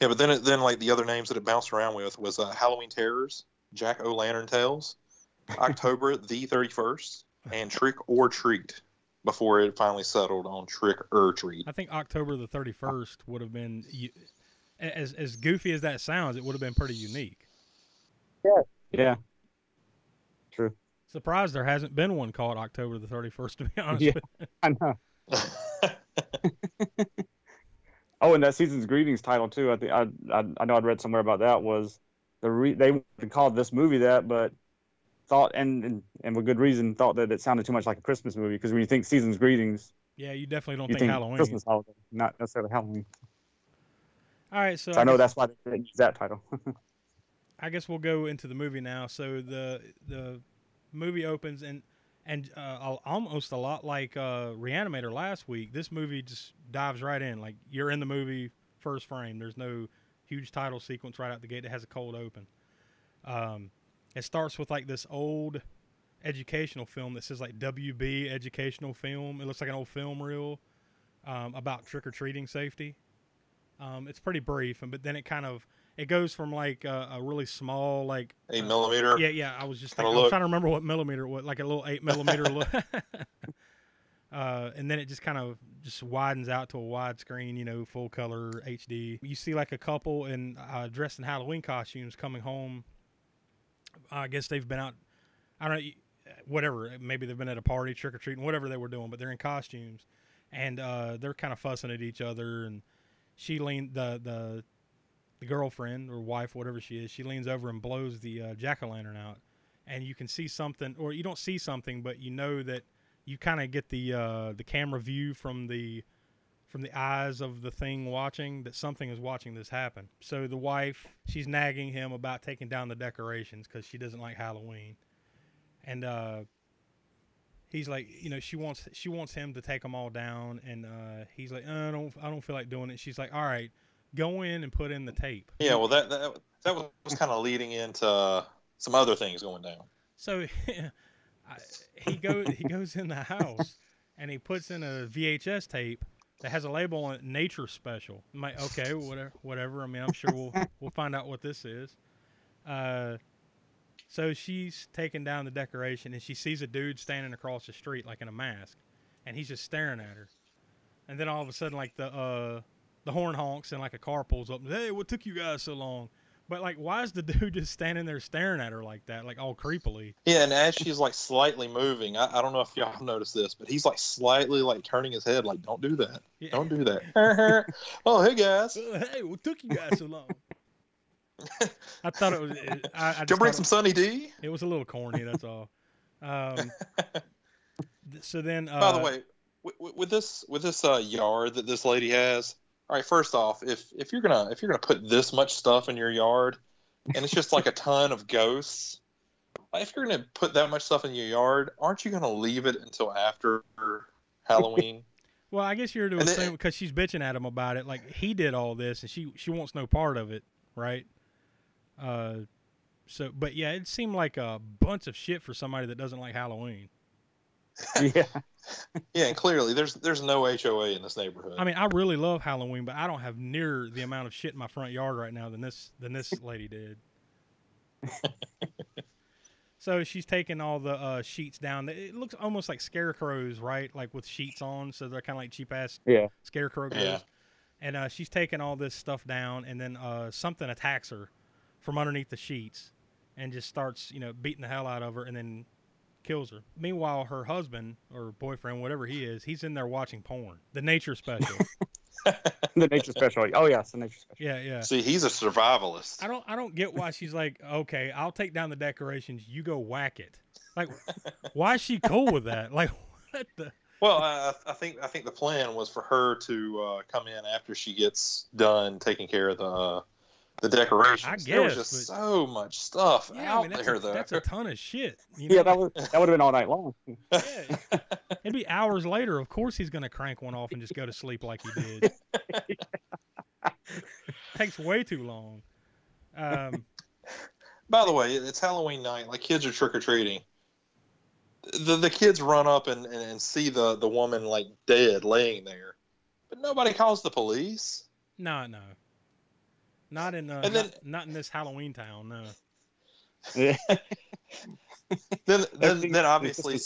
S3: Yeah, but then it, then like the other names that it bounced around with was uh, Halloween Terrors, Jack O' Lantern Tales, [LAUGHS] October the thirty first, and Trick or Treat. Before it finally settled on Trick or Treat.
S2: I think October the 31st would have been as as goofy as that sounds. It would have been pretty unique.
S4: Yeah. Yeah. True.
S2: Surprised there hasn't been one called October the 31st. To be honest,
S4: Yeah. I know. [LAUGHS] [LAUGHS] oh, and that season's greetings title too. I think I, I I know I'd read somewhere about that was the re- they called this movie that, but thought and, and and with good reason thought that it sounded too much like a Christmas movie because when you think season's greetings,
S2: yeah, you definitely don't
S4: you
S2: think,
S4: think
S2: Halloween.
S4: Christmas holiday, not necessarily Halloween.
S2: All right, so,
S4: So I know
S2: guess-
S4: that's why they use that title. [LAUGHS]
S2: I guess we'll go into the movie now. So the the movie opens and and uh, almost a lot like uh, Reanimator last week. This movie just dives right in. Like you're in the movie first frame. There's no huge title sequence right out the gate. It has a cold open. Um, it starts with like this old educational film that says like WB educational film. It looks like an old film reel um, about trick or treating safety. Um, it's pretty brief, but then it kind of it goes from like a, a really small like
S3: Eight
S2: uh,
S3: millimeter
S2: Yeah, yeah. I was just thinking, I was trying to remember what millimeter what like a little eight millimeter look. [LAUGHS] [LAUGHS] Uh, and then it just kind of just widens out to a widescreen, you know, full color HD. You see like a couple in uh, dressed in Halloween costumes coming home. I guess they've been out. I don't know. whatever. Maybe they've been at a party, trick or treating, whatever they were doing, but they're in costumes, and uh, they're kind of fussing at each other. And she leaned the the the girlfriend or wife, whatever she is, she leans over and blows the uh, jack o' lantern out, and you can see something, or you don't see something, but you know that you kind of get the uh, the camera view from the from the eyes of the thing watching that something is watching this happen. So the wife, she's nagging him about taking down the decorations because she doesn't like Halloween, and uh, he's like, you know, she wants she wants him to take them all down, and uh, he's like, uh, I don't I don't feel like doing it. She's like, all right, go in and put in the tape.
S3: Yeah, well, that that, that was, kind of leading into uh, some other things going down.
S2: So [LAUGHS] he goes he goes in the house and he puts in a VHS tape that has a label on it, "Nature Special." I'm like, okay, whatever, whatever. I mean, I'm sure we'll we'll find out what this is. Uh, so she's taking down the decoration and she sees a dude standing across the street like in a mask, and he's just staring at her. And then all of a sudden, like the uh, the horn honks and like a car pulls up. And, hey, what took you guys so long? But like, why is the [LAUGHS] dude just standing there staring at her like that, like all creepily?
S3: Yeah, and as she's like slightly moving, I, I don't know if y'all noticed this, but he's like slightly like turning his head, like, "Don't do that,
S2: Yeah.
S3: don't do that." [LAUGHS] oh, hey guys,
S2: Uh, hey, what took you guys so long? [LAUGHS] I thought it was. It, I, I
S3: did
S2: just
S3: bring
S2: thought
S3: some Sunny D?
S2: It, it was a little corny. That's all. Um, th- so then, uh,
S3: By the way, with, with this with this uh, yard that this lady has, all right. First off, if if you're gonna if you're gonna put this much stuff in your yard, and it's just like a ton of ghosts, if you're gonna put that much stuff in your yard, aren't you gonna leave it until after Halloween? [LAUGHS]
S2: well, I guess you're to
S3: and then-
S2: assume because she's bitching at him about it. Like he did all this, and she she wants no part of it, right? Uh, so but yeah, it seemed like a bunch of shit for somebody that doesn't like Halloween. [LAUGHS]
S4: yeah. [LAUGHS]
S3: yeah, and clearly there's there's no HOA in this neighborhood.
S2: I mean, I really love Halloween, but I don't have near the amount of shit in my front yard right now than this than this [LAUGHS] lady did. so she's taking all the uh, sheets down. It looks almost like scarecrows, right? Like with sheets on, so they're kind of like cheap ass
S4: Yeah.
S2: scarecrow clothes.
S3: Yeah.
S2: And uh, she's taking all this stuff down, and then uh, something attacks her from underneath the sheets, and just starts, you know, beating the hell out of her, and then kills her. Meanwhile, her husband or boyfriend, whatever he is, he's in there watching porn. The nature special. [LAUGHS]
S4: the nature special. Oh yes, the nature special.
S2: yeah, yeah.
S3: See, he's a survivalist.
S2: I don't, I don't get why she's like, okay, I'll take down the decorations. You go whack it. Like, why is she cool with that? [LAUGHS] Like, what the?
S3: Well, I, I think I think the plan was for her to uh, come in after she gets done taking care of the uh, the decorations. there was just
S2: but-
S3: so much stuff
S2: Yeah,
S3: out
S2: I mean, that's,
S3: there,
S2: a,
S3: though.
S2: that's a ton of shit. You know?
S4: Yeah, that would that would have been all night long. [LAUGHS]
S2: Yeah. It'd be hours later. Of course, he's gonna crank one off and just go to sleep like he did. [LAUGHS] Takes way too long. Um,
S3: By the way, it's Halloween night. Like kids are trick or treating. The the kids run up and, and, and see the, the woman like dead laying there, but nobody calls the police.
S2: no, no, not in uh,
S3: And then-
S2: not, not in this Halloween town. No.
S4: Yeah. [LAUGHS]
S3: Then then, then obviously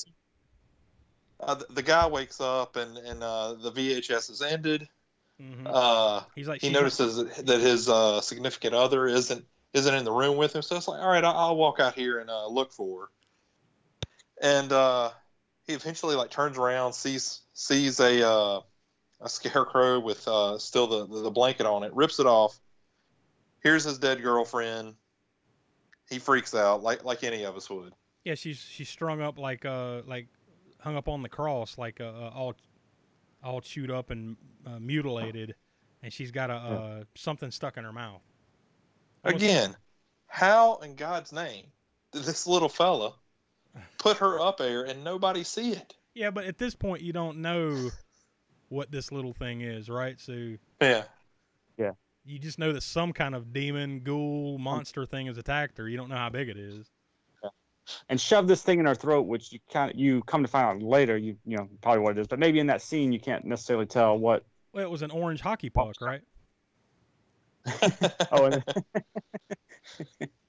S3: uh, the, the guy wakes up and and uh, the VHS is ended.
S2: Mhm.
S3: Uh,
S2: He's like,
S3: he
S2: she's not-
S3: notices that his uh, significant other isn't isn't in the room with him. So it's like, all right, I'll, I'll walk out here and uh, look for her. And uh, he eventually like turns around, sees sees a uh, a scarecrow with uh, still the, the blanket on it, rips it off. Here's his dead girlfriend. He freaks out like like any of us would.
S2: Yeah, she's she's strung up like uh like hung up on the cross like uh, uh all all chewed up and uh, mutilated, and she's got a uh, something stuck in her mouth. Almost-
S3: Again, how in God's name did this little fella put her up there and nobody see it?
S2: Yeah, but at this point you don't know what this little thing is, right? So
S3: yeah, Yeah.
S2: You just know that some kind of demon, ghoul, mm. monster thing has attacked her. You don't know how big it is.
S4: and shove this thing in her throat, which you kind of you come to find out later, you you know probably what it is, but maybe in that scene you can't necessarily tell what.
S2: Well, it was an orange hockey puck, right? [LAUGHS]
S4: Oh, and, [LAUGHS] [LAUGHS]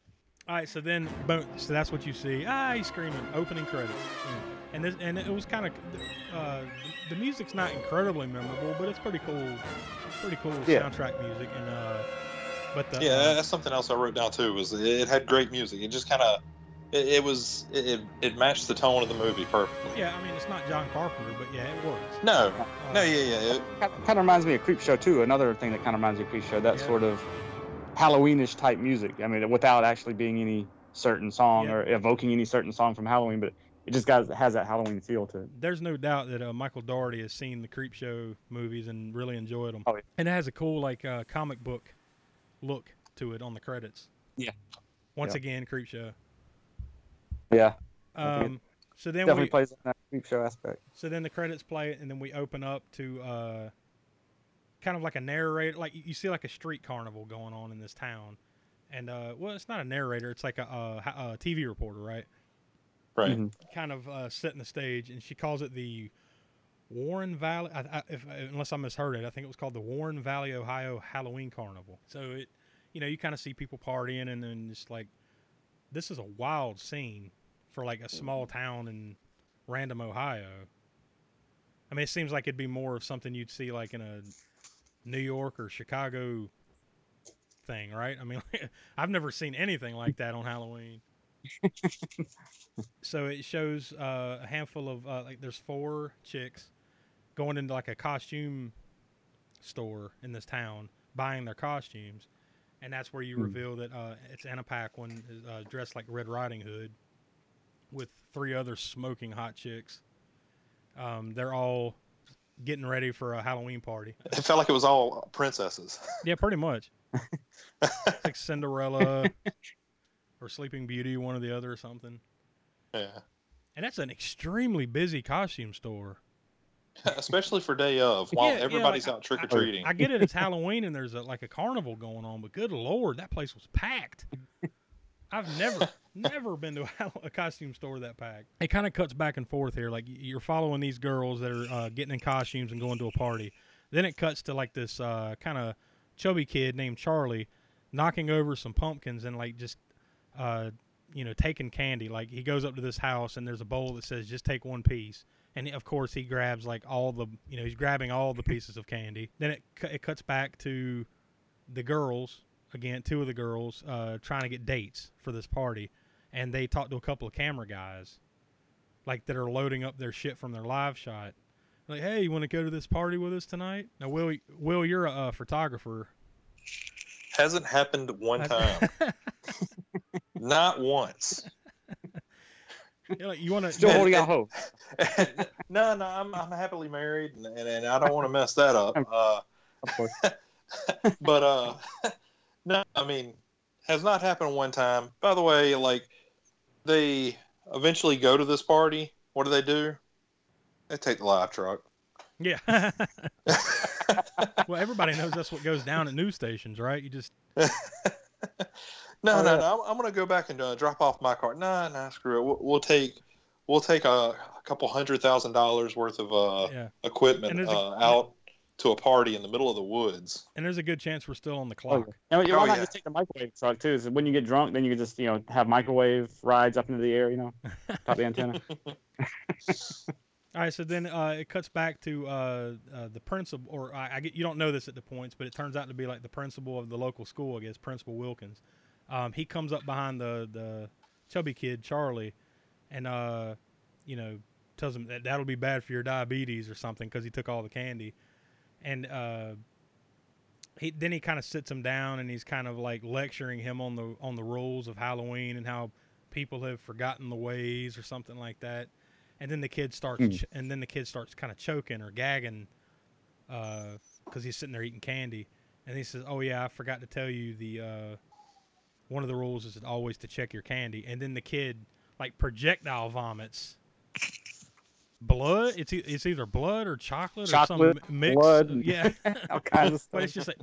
S2: All right, so then, boom, so that's what you see. Ah, he's screaming. Opening credits, and this, and it was kind of, uh, the, the music's not incredibly memorable, but it's pretty cool, pretty cool
S4: Yeah.
S2: soundtrack music. And uh, but the
S3: Yeah,
S2: uh,
S3: that's something else I wrote down too. Was it had great music. It just kind of it, it was it, it it matched the tone of the movie perfectly.
S2: Yeah, I mean it's not John Carpenter, but yeah, it works.
S3: No,
S2: Uh,
S3: no, yeah, yeah. It,
S4: Kind of reminds me of Creepshow too. Another thing that kind of reminds me of Creepshow. That
S2: Yeah.
S4: sort of Halloweenish type music. I mean, without actually being any certain song
S2: Yeah.
S4: or evoking any certain song from Halloween, but it just got, has that Halloween feel to it.
S2: There's no doubt that uh, Michael Dougherty has seen the Creepshow movies and really enjoyed them.
S4: Oh, yeah.
S2: And it has a cool like uh, comic book look to it on the credits.
S4: Yeah.
S2: Once
S4: Yeah.
S2: again, Creepshow.
S4: Yeah,
S2: Um, so then
S4: definitely
S2: we,
S4: plays on that Creepshow aspect.
S2: so then the credits play and then we open up to uh, kind of like a narrator, like you- you see like a street carnival going on in this town, and uh, well, it's not a narrator, it's like a, a, a TV reporter, right?
S3: right.
S4: Mhm.
S2: Kind of uh, setting the stage, and she calls it the Warren Valley. I, I, if, unless I misheard it, I think it was called the Warren Valley, Ohio Halloween Carnival. So it, you know, you kind of see people partying, and then just like, this is a wild scene for like a small town in random Ohio. I mean, it seems like it'd be more of something you'd see like in a New York or Chicago thing, right? I mean, [LAUGHS] I've never seen anything like that on Halloween. so it shows uh, a handful of uh, like there's four chicks going into like a costume store in this town buying their costumes, and that's where you
S4: Hmm.
S2: reveal that uh, it's Anna Paquin uh, dressed like Red Riding Hood with three other smoking hot chicks. Um, they're all getting ready for a Halloween party.
S3: It felt like it was all princesses.
S2: Yeah, pretty much. [LAUGHS] Like Cinderella [LAUGHS] or Sleeping Beauty, one or the other or something.
S3: yeah,
S2: And that's an extremely busy costume store. [LAUGHS]
S3: especially for day of while
S2: Yeah, yeah,
S3: everybody's
S2: like,
S3: out trick or treating.
S2: I get it, it's Halloween and there's a, like a carnival going on, but good lord, that place was packed. I've never, never been to [LAUGHS] a, costume store that packed. It kind of cuts back and forth here. Like you're following these girls that are uh, getting in costumes and going to a party. Then it cuts to like this uh, kind of chubby kid named Charlie knocking over some pumpkins and like just, uh, you know, taking candy. Like he goes up to this house and there's a bowl that says just take one piece and of course he grabs like all the you know he's grabbing all the pieces of candy then it, it cuts back to the girls again two of the girls uh, trying to get dates for this party and they talk to a couple of camera guys like that are loading up their shit from their live shot like hey you want to go to this party with us tonight now will will you're a, uh photographer
S3: Hasn't happened one time. [LAUGHS] Not once. [LAUGHS]
S2: you're like you want to
S4: Still
S3: And-
S4: holding out
S3: and-
S4: hope. [LAUGHS]
S3: no, no, I'm, I'm happily married, and, and, and I don't want to mess that up. Uh,
S4: Of course.
S3: but uh, no, I mean, has not happened one time. By the way, like they eventually go to this party. What do they do? They take the live truck.
S2: yeah [LAUGHS] well everybody knows that's what goes down at news stations right you just [LAUGHS]
S3: No, no, no. I'm, I'm gonna go back and uh, drop off my car. Nah, nah, screw it. We'll, we'll take we'll take a, a couple hundred thousand dollars worth of uh,
S2: yeah
S3: equipment
S2: And there's a-
S3: uh, out to a party in the middle of the woods.
S2: and there's a good chance we're still on the
S4: Oh,
S2: clock
S4: yeah. And you
S3: Oh, yeah.
S4: just take the microwave truck too? So when you get drunk, then you can just you know have microwave rides up into the air, you know, top the antenna. [LAUGHS]
S2: All right, so then uh, it cuts back to uh, uh, the principal, or I, I get you don't know this at the points, but it turns out to be like the principal of the local school, I guess, Principal Wilkins. Um, he comes up behind the the chubby kid Charlie, and uh, you know tells him that that'll be bad for your diabetes or something because he took all the candy, and uh, he then he kind of sits him down and he's kind of like lecturing him on the on the rules of Halloween and how people have forgotten the ways or something like that. And then the kid starts ch- and then the kid starts kind of choking or gagging because he's sitting there eating candy. And he says oh yeah i forgot to tell you the uh, one of the rules is always to check your candy. And then the kid like projectile vomits blood it's, e- it's either blood or chocolate,
S4: Chocolate,
S2: or some mi- mix
S4: blood, [LAUGHS]
S2: yeah [LAUGHS]
S4: All kinds of [LAUGHS] stuff.
S2: but it's just like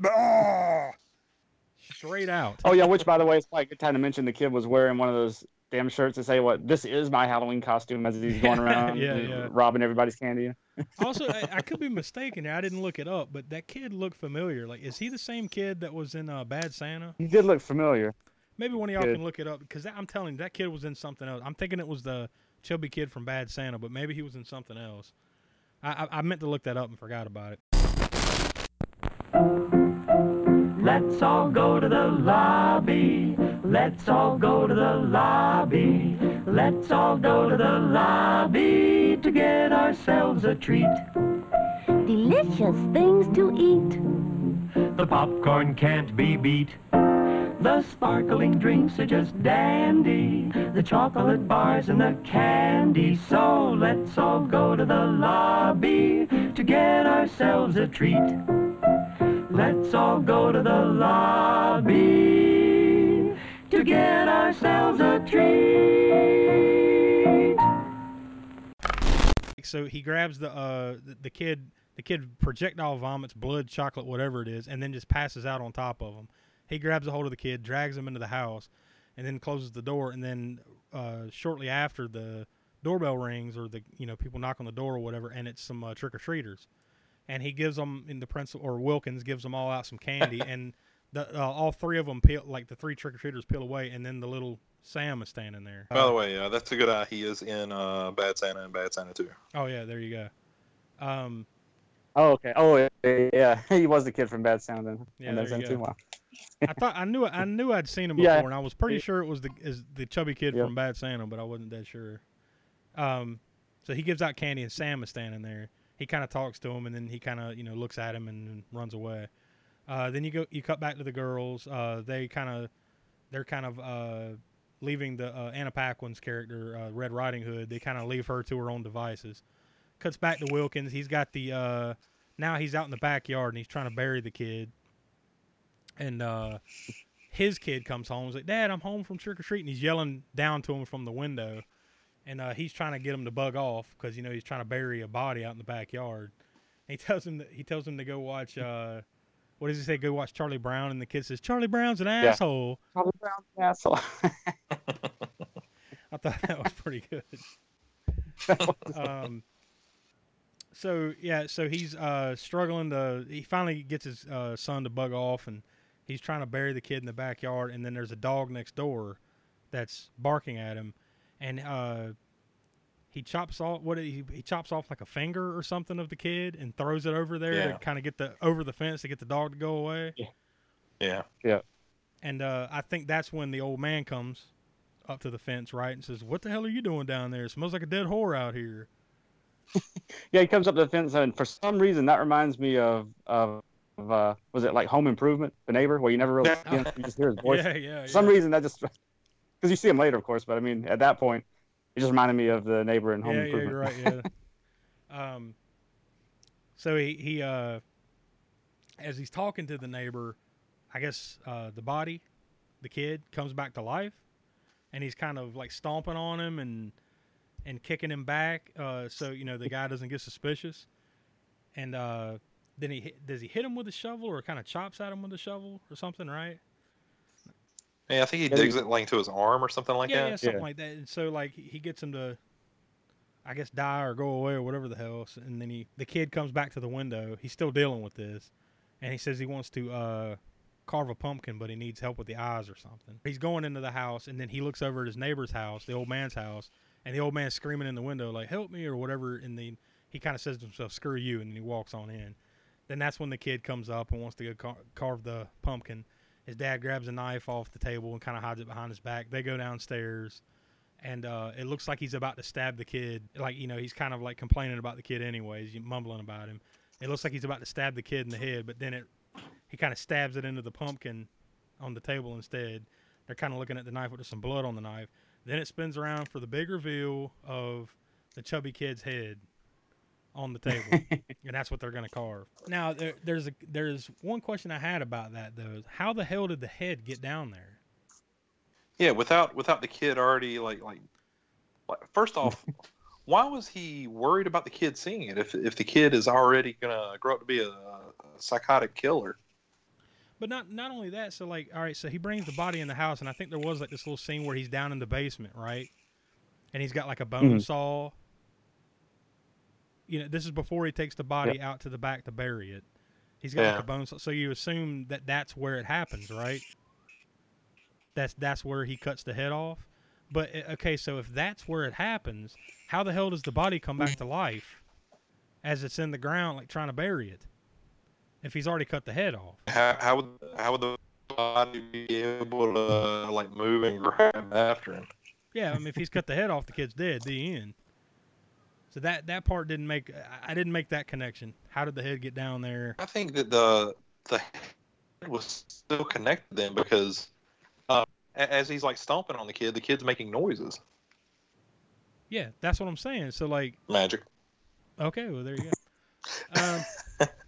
S2: straight out
S4: Oh yeah, which by the way, it's probably a good time to mention the kid was wearing one of those damn shirts that say what this is my Halloween costume as he's going around
S2: Yeah, yeah.
S4: robbing everybody's candy.
S2: also, I, I could be mistaken. I didn't look it up, but that kid looked familiar. Like, is he the same kid that was in uh, Bad Santa?
S4: He did look familiar.
S2: Maybe one of y'all
S4: Kid.
S2: can look it up because I'm telling you, that kid was in something else. I'm thinking it was the chubby kid from Bad Santa, but maybe he was in something else. I, I, I meant to look that up and forgot about it.
S10: Let's all go to the lobby. let's all go to the lobby. Let's all go to the lobby to get ourselves a treat.
S11: Delicious things to eat.
S10: The popcorn can't be beat. The sparkling drinks are just dandy. The chocolate bars and the candy. So let's all go to the lobby to get ourselves a treat. Let's all go to the lobby to get ourselves a treat.
S2: So he grabs the uh the, kid the kid projectile vomits blood, chocolate, whatever it is, and then just passes out on top of him. He grabs a hold of the kid, drags him into the house, and then closes the door. And then uh, shortly after, the doorbell rings, or the you know people knock on the door or whatever, and it's some uh, trick or treaters. And he gives them in the principal or Wilkins gives them all out some candy, [LAUGHS] and the uh, all three of them peel like the three trick or treaters peel away, and then the little Sam is standing there.
S3: By the way, uh, that's a good eye. He is in uh, Bad Santa and Bad Santa 2.
S2: Oh yeah, there you go. Um,
S4: Oh, okay. Oh, yeah, yeah. [LAUGHS] He was the kid from Bad Sound and,
S2: Yeah,
S4: and
S2: there
S4: that's
S2: you
S4: too. Wow.
S2: I thought I knew I knew I'd seen him before,
S4: Yeah.
S2: and I was pretty sure it was the is the chubby kid from Bad Santa, but I wasn't that sure. Um, so he gives out candy, and Sam is standing there. He kind of talks to him, and then he kind of you know looks at him and, and runs away. Uh, then you go you cut back to the girls. Uh, they kind of they're kind of uh, leaving the uh, Anna Paquin's character uh, Red Riding Hood. They kind of leave her to her own devices. Cuts back to Wilkins. He's got the uh, now he's out in the backyard and he's trying to bury the kid. And uh, his kid comes home. He's like, "Dad, I'm home from trick or treat," and he's yelling down to him from the window. And uh, he's trying to get him to bug off because you know he's trying to bury a body out in the backyard. And he tells him that he tells him to go watch. Uh, what does he say? Go watch Charlie Brown. And the kid says, "Charlie Brown's an asshole."
S4: Charlie Brown's an asshole. [LAUGHS]
S2: I thought that was pretty good. [LAUGHS] [LAUGHS] um, so yeah, so he's uh, struggling to. He finally gets his uh, son to bug off, and he's trying to bury the kid in the backyard. And then there's a dog next door that's barking at him, and uh, he chops off what he, he chops off like a finger or something of the kid and throws it over there
S3: Yeah.
S2: to kind of get the over the fence to get the dog to go away.
S3: Yeah.
S4: Yeah.
S2: And uh, I think that's when the old man comes up to the fence, right, and says, "What the hell are you doing down there? It smells like a dead whore out here." [LAUGHS]
S4: Yeah, he comes up to the fence, and for some reason, that reminds me of of, of uh, was it like Home Improvement, the neighbor, where you never really see him, you just hear his voice. [LAUGHS]
S2: Yeah, yeah,
S4: For some
S2: yeah.
S4: reason, that just because you see him later, of course, but I mean, at that point, it just reminded me of the neighbor in Home
S2: yeah, yeah,
S4: Improvement.
S2: you're right. Yeah. [LAUGHS] um, so he he uh, as he's talking to the neighbor, I guess uh, the body, the kid comes back to life, and he's kind of like stomping on him and and kicking him back, uh, so you know the guy doesn't get suspicious. And uh, then he hit, does he hit him with a shovel or kind of chops at him with a shovel or something, right?
S3: Yeah, I think he
S2: Yeah,
S3: digs
S2: he-
S3: it like to his arm or something like
S2: yeah,
S3: that.
S2: yeah, something like that. And so like he gets him to, I guess, die or go away or whatever the hell. S- And then he, the kid comes back to the window. He's still dealing with this, and he says he wants to uh, carve a pumpkin, but he needs help with the eyes or something. He's going into the house, and then he looks over at his neighbor's house, the old man's house, and the old man's screaming in the window like "Help me" or whatever. And then he kind of says to himself, "Screw you," and then he walks on in. Then that's when the kid comes up and wants to go car- carve the pumpkin. His dad grabs a knife off the table and kind of hides it behind his back. They go downstairs, and uh, it looks like he's about to stab the kid. Like you know, he's kind of like complaining about the kid anyways, mumbling about him. It looks like he's about to stab the kid in the head, but then it he kind of stabs it into the pumpkin on the table instead. They're kind of looking at the knife with some blood on the knife. Then it spins around for the big reveal of the chubby kid's head on the table, [LAUGHS] and that's what they're going to carve. Now, there, there's a there's one question I had about that though: is how the hell did the head get down there?
S3: Yeah, without without the kid already like like, like first off, [LAUGHS] why was he worried about the kid seeing it if if the kid is already gonna grow up to be a, a psychotic killer?
S2: But not not only that, so like, all right, so he brings the body in the house, and I think there was like this little scene where he's down in the basement, right? And he's got like a bone
S4: Mhm.
S2: saw. You know, this is before he takes the body out to the back to bury it. He's got like a bone so you assume that that's where it happens, right? That's that's where he cuts the head off. But uh, okay, so if that's where it happens, how the hell does the body come back to life as it's in the ground, like trying to bury it? If he's already cut the head off.
S3: How, how would how would the body be able to like move and grab after him.
S2: Yeah, I mean, if he's cut the head off, the kid's dead. The end. So that that part didn't make. I- I didn't make that connection. How did the head get down there?
S3: I think that the the head was still connected then because uh, as he's like stomping on the kid, the kid's making noises.
S2: Yeah, that's what I'm saying. So like,
S3: Magic.
S2: okay, well there you go. [LAUGHS] Um,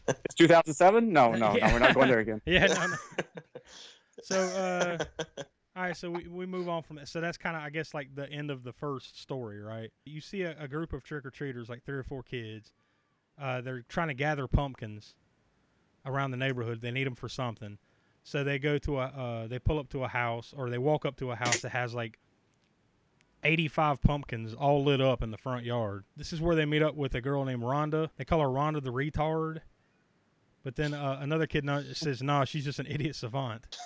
S4: It's 2007? No, no,
S2: Yeah.
S4: no. We're not going [LAUGHS] there again.
S2: yeah, no, no. So, uh, [LAUGHS] all right, so we, we move on from that. So that's kind of, I guess, like the end of the first story, right? You see a, a group of trick or treaters, like three or four kids. Uh, they're trying to gather pumpkins around the neighborhood. They need them for something. So they go to a, uh, they pull up to a house or they walk up to a house that has like 85 pumpkins all lit up in the front yard. This is where they meet up with a girl named Rhonda. They call her Rhonda the retard. But then uh, another kid says, "No, she's just an idiot savant."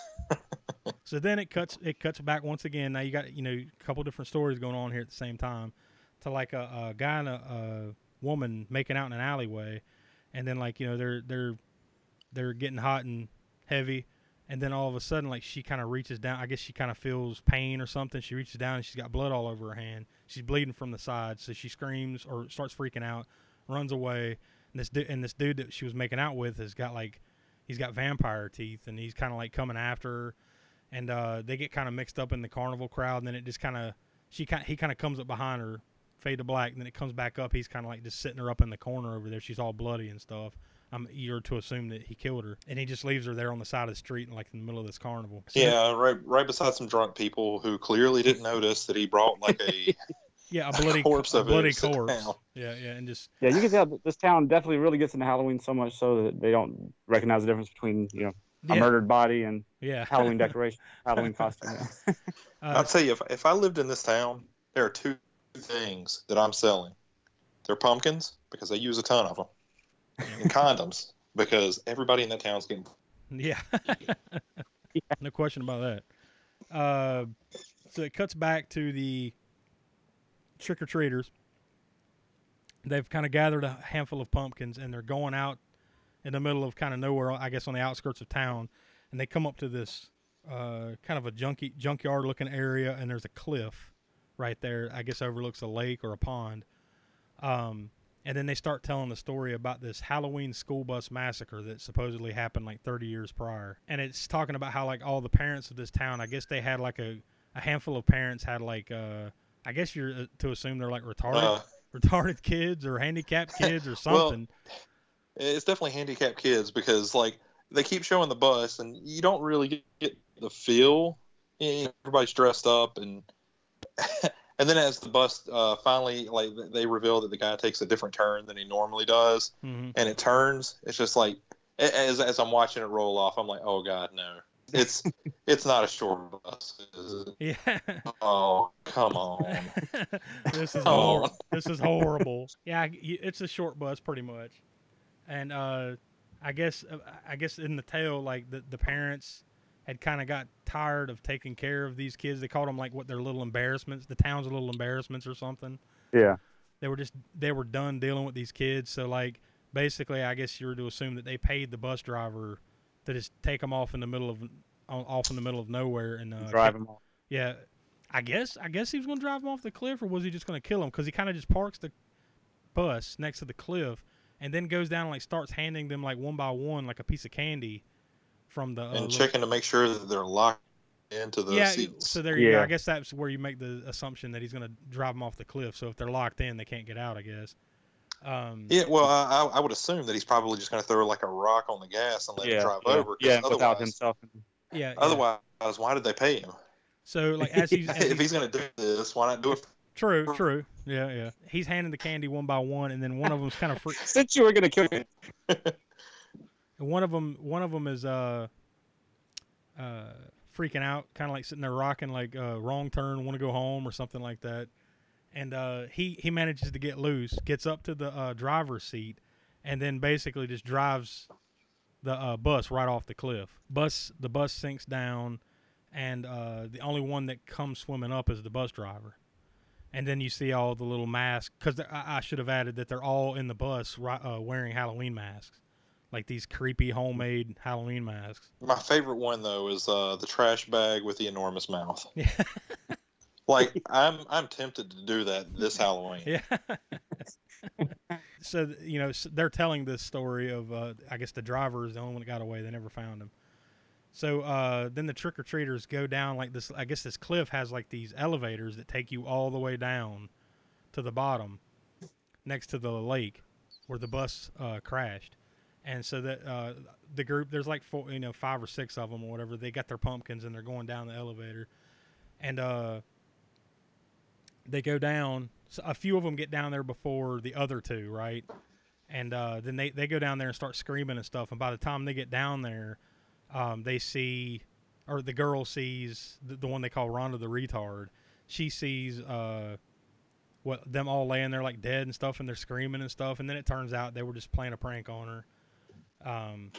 S2: [LAUGHS] so then it cuts it cuts back once again. Now you got you know a couple different stories going on here at the same time, to like a, a guy and a, a woman making out in an alleyway, and then like you know they're they're they're getting hot and heavy, and then all of a sudden like she kind of reaches down. I guess she kind of feels pain or something. She reaches down and she's got blood all over her hand. She's bleeding from the side, so she screams or starts freaking out, runs away. And this du- and this dude that she was making out with has got like he's got vampire teeth and he's kind of like coming after her. And uh, they get kind of mixed up in the carnival crowd and then it just kind of she kind he kind of comes up behind her fade to black and then it comes back up. He's kind of like just sitting her up in the corner over there. She's all bloody and stuff. I'm eager to assume that he killed her. And he just leaves her there on the side of the street like in the middle of this carnival. So-
S3: Yeah, right, right beside some drunk people who clearly didn't notice that he brought like a [LAUGHS]
S2: yeah a bloody [LAUGHS]
S3: corpse
S2: a
S3: of it
S2: bloody corpse yeah yeah and just
S4: Yeah, you can tell that this town definitely really gets into Halloween so much so that they don't recognize the difference between you know a
S2: Yeah.
S4: murdered body and
S2: yeah [LAUGHS]
S4: Halloween decoration, Halloween costume. yeah. [LAUGHS]
S2: uh,
S3: I'll tell you, if, if I lived in this town, there are two things that I'm selling. They're pumpkins because they use a ton of them, and condoms because everybody in that town's getting.
S2: Yeah. no question about that. Uh, so it cuts back to the trick or treaters. They've kind of gathered a handful of pumpkins and they're going out in the middle of kind of nowhere, I guess on the outskirts of town. And they come up to this uh, kind of a junky, junkyard looking area and there's a cliff right there. I guess overlooks a lake or a pond. Um, and then they start telling the story about this Halloween school bus massacre that supposedly happened like 30 years prior. And it's talking about how like all the parents of this town, I guess they had like a, a handful of parents had like uh I guess you're uh, to assume they're like retarded
S3: Uh,
S2: retarded kids or handicapped [LAUGHS] kids or something.
S3: Well, it's definitely handicapped kids because like they keep showing the bus and you don't really get, the feel. Everybody's dressed up and [LAUGHS] and then as the bus uh, finally like they reveal that the guy takes a different turn than he normally does
S2: Mhm.
S3: and it turns, it's just like as as I'm watching it roll off, I'm like, oh god, no. It's it's not a short bus. Is it?
S2: Yeah.
S3: Oh come on. [LAUGHS]
S2: this is
S3: Come
S2: hor-
S3: on.
S2: this is horrible. Yeah, it's a short bus pretty much, and uh, I guess uh, I guess in the tale, like the the parents had kind of got tired of taking care of these kids. They called them like what their little embarrassments, the town's little embarrassments or something.
S4: Yeah.
S2: They were just they were done dealing with these kids. So like basically, I guess you were to assume that they paid the bus driver to just take them off in the middle of off in the middle of nowhere and uh,
S4: Drive them off.
S2: Yeah, I guess I guess he was going to drive him off the cliff, or was he just going to kill him? Because he kind of just parks the bus next to the cliff, and then goes down and like starts handing them like one by one like a piece of candy from the uh,
S3: and
S2: little-
S3: checking to make sure that they're locked into the
S2: yeah,
S3: seats.
S2: so there you go.
S4: Yeah.
S2: I guess that's where you make the assumption that he's going to drive them off the cliff. So if they're locked in, they can't get out. I guess. Um,
S3: Yeah, well, I, I I would assume that he's probably just going to throw like a rock on the gas and let
S4: Yeah,
S3: it drive
S4: yeah,
S3: over. 'cause
S4: yeah, without
S3: otherwise,
S4: himself.
S2: yeah, yeah.
S3: otherwise, why did they pay him?
S2: So like as he's, [LAUGHS] as
S3: if
S2: he's
S3: he's going to do this, why not do it? [LAUGHS]
S2: true, true, yeah, yeah. He's handing the candy one by one, and then one of them's kind of free. [LAUGHS]
S4: Since you were gonna kill him,
S2: one of them, one of them is uh, uh, freaking out, kind of like sitting there rocking, like uh, wrong turn, want to go home or something like that. And uh, he he manages to get loose, gets up to the uh, driver's seat, and then basically just drives the uh, bus right off the cliff. Bus the bus sinks down, and uh, the only one that comes swimming up is the bus driver. And then you see all the little masks, because I, I should have added that they're all in the bus uh, wearing Halloween masks like these creepy homemade Halloween masks.
S3: My favorite one though is uh, the trash bag with the enormous mouth. [LAUGHS] [LAUGHS] Like I'm I'm tempted to do that this Halloween.
S2: Yeah. so you know they're telling this story of uh, I guess the driver is the only one that got away. They never found him. So uh, then the trick or treaters go down like this. I guess this cliff has like these elevators that take you all the way down to the bottom, next to the lake where the bus uh, crashed. And so that uh, the group, there's like four, you know, five or six of them or whatever. They got their pumpkins and they're going down the elevator, and uh, they go down. So a few of them get down there before the other two, right? And uh, then they, they go down there and start screaming and stuff. And by the time they get down there, um, they see, or the girl sees the, the one they call Rhonda the retard. She sees uh, what them all laying there like dead and stuff, and they're screaming and stuff. And then it turns out they were just playing a prank on her. Um,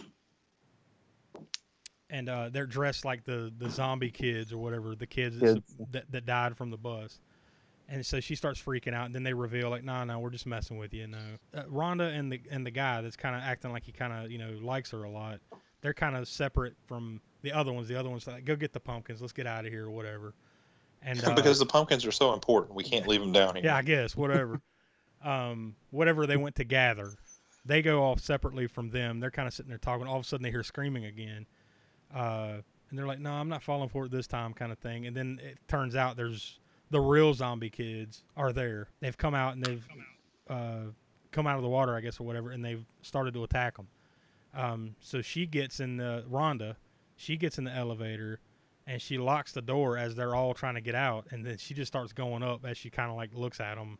S2: and uh, they're dressed like the, the zombie kids or whatever, the kids,
S4: Kids.
S2: That, that died from the bus. And so she starts freaking out, and then they reveal like, "No, no, we're just messing with you." No, uh, Rhonda and the and the guy that's kind of acting like he kind of you know likes her a lot. They're kind of separate from the other ones. The other ones like, "Go get the pumpkins. Let's get out of here," or whatever. And uh,
S3: because the pumpkins are so important, we can't leave them down here.
S2: yeah, I guess whatever. [LAUGHS] um, whatever they went to gather, they go off separately from them. They're kind of sitting there talking. All of a sudden, they hear screaming again, uh, and they're like, "No, I'm not falling for it this time," kind of thing. And then it turns out there's the real zombie kids are there. They've come out and they've uh, come out of the water, I guess, or whatever, and they've started to attack them. Um, so she gets in the Rhonda, she gets in the elevator, and she locks the door as they're all trying to get out, and then she just starts going up as she kind of like looks at them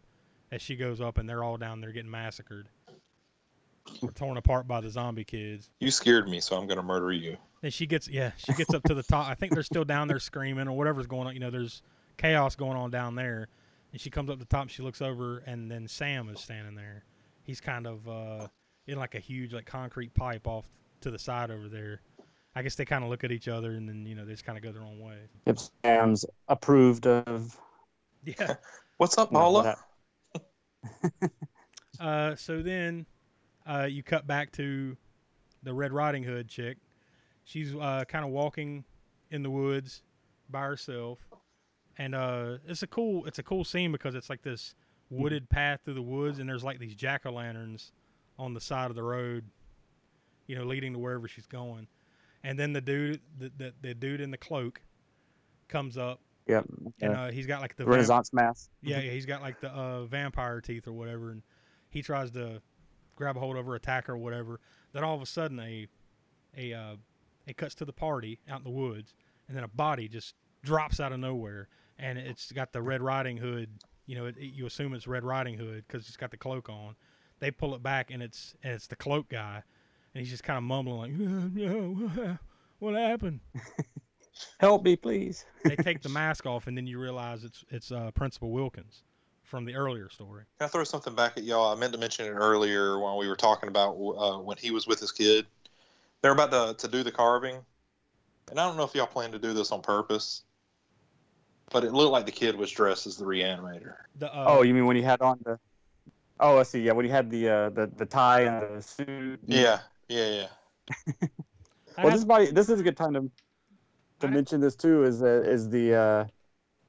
S2: as she goes up, and they're all down there getting massacred, or torn apart by the zombie kids.
S3: You scared me, so I'm gonna murder you.
S2: And she gets yeah, she gets up to the top. I think they're still down there screaming or whatever's going on. You know, there's chaos going on down there. And she comes up the top, she looks over, and then Sam is standing there. He's kind of uh, in like a huge like concrete pipe off to the side over there. I guess they kind of look at each other, and then you know they just kind of go their own way.
S4: If Sam's approved of. [LAUGHS]
S2: Yeah.
S3: What's up,
S4: you
S3: Paula? [LAUGHS]
S2: Uh, so then uh, you cut back to the Red Riding Hood chick. She's uh, kind of walking in the woods by herself, and uh, it's a cool it's a cool scene because it's like this wooded path through the woods, and there's like these jack o' lanterns on the side of the road, you know, leading to wherever she's going. And then the dude the the, the dude in the cloak comes up,
S4: Yep.
S2: and uh, he's got like the vamp-
S4: Renaissance mask.
S2: yeah, yeah, he's got like the uh, vampire teeth or whatever, and he tries to grab a hold of her, attack her, or whatever. Then all of a sudden, a a uh, it cuts to the party out in the woods, and then a body just drops out of nowhere, and it's got the Red Riding Hood. You know, it, it- you assume it's Red Riding Hood because it's got the cloak on. They pull it back, and it's and it's the cloak guy, and he's just kind of mumbling like, what happened?" [LAUGHS]
S4: Help me, please. [LAUGHS]
S2: they take the mask off, and then you realize it's it's uh, Principal Wilkins from the earlier story.
S3: Can I throw something back at y'all? I meant to mention it earlier when we were talking about uh, when he was with his kid. They're about to, to do the carving, and I don't know if y'all plan to do this on purpose, but it looked like the kid was dressed as the reanimator.
S2: The, uh,
S4: oh, you mean when he had on the? Oh, I see. Yeah, when he had the uh, the the tie and the suit.
S3: Yeah, yeah, yeah. [LAUGHS]
S4: Well, this body. This is a good time to to mention this too. Is uh, is the uh,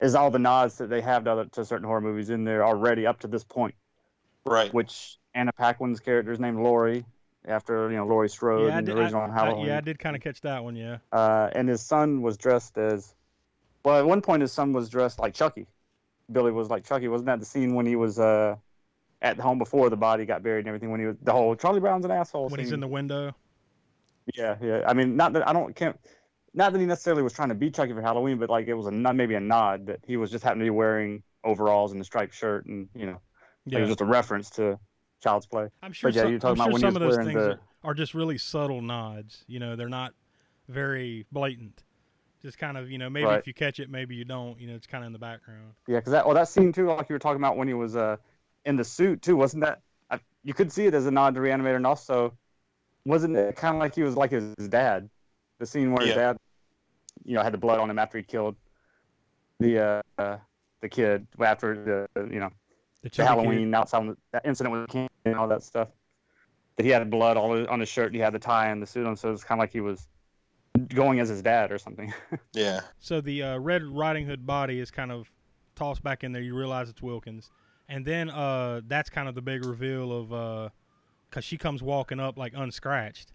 S4: is all the nods that they have to, other, to certain horror movies in there already up to this point.
S3: Right.
S4: Which Anna Paquin's character is named Laurie after you know Laurie Strode
S2: yeah, I
S4: in
S2: did,
S4: the original
S2: I, I-
S4: Halloween.
S2: yeah, I did kind of catch that one. Yeah.
S4: uh, and his son was dressed as well at one point his son was dressed like chucky billy was like chucky wasn't that the scene when he was uh, at the home before the body got buried and everything when he was the whole charlie brown's an asshole
S2: When he's in the window.
S4: yeah yeah i mean not that i don't can't not that he necessarily was trying to be chucky for halloween but like it was a maybe a nod that he was just happened to be wearing overalls and a striped shirt and you know like it was just a reference to child's play
S2: I'm sure.
S4: but yeah
S2: some,
S4: you're talking
S2: I'm
S4: about
S2: sure
S4: when
S2: some of those things
S4: the
S2: are just really subtle nods. You know, they're not very blatant. Just kind of, you know, maybe
S4: Right.
S2: if you catch it, maybe you don't. You know, it's kind of in the background.
S4: Yeah, because that well, that scene too, like you were talking about when he was uh in the suit too, wasn't that? I, you could see it as a nod to Reanimator, and also wasn't it kind of like he was like his, his dad? The scene where his dad, you know, had the blood on him after he killed the uh, uh the kid after the you know
S2: The
S4: the
S2: chubby kid.
S4: Halloween outside the, that incident with the king and all that stuff. that he had blood all on his shirt. And he had the tie and the suit on, so it's kind of like he was going as his dad or something. [LAUGHS]
S3: Yeah.
S2: So the uh, Red Riding Hood body is kind of tossed back in there. You realize it's Wilkins, and then uh, that's kind of the big reveal of because she comes walking up like unscratched,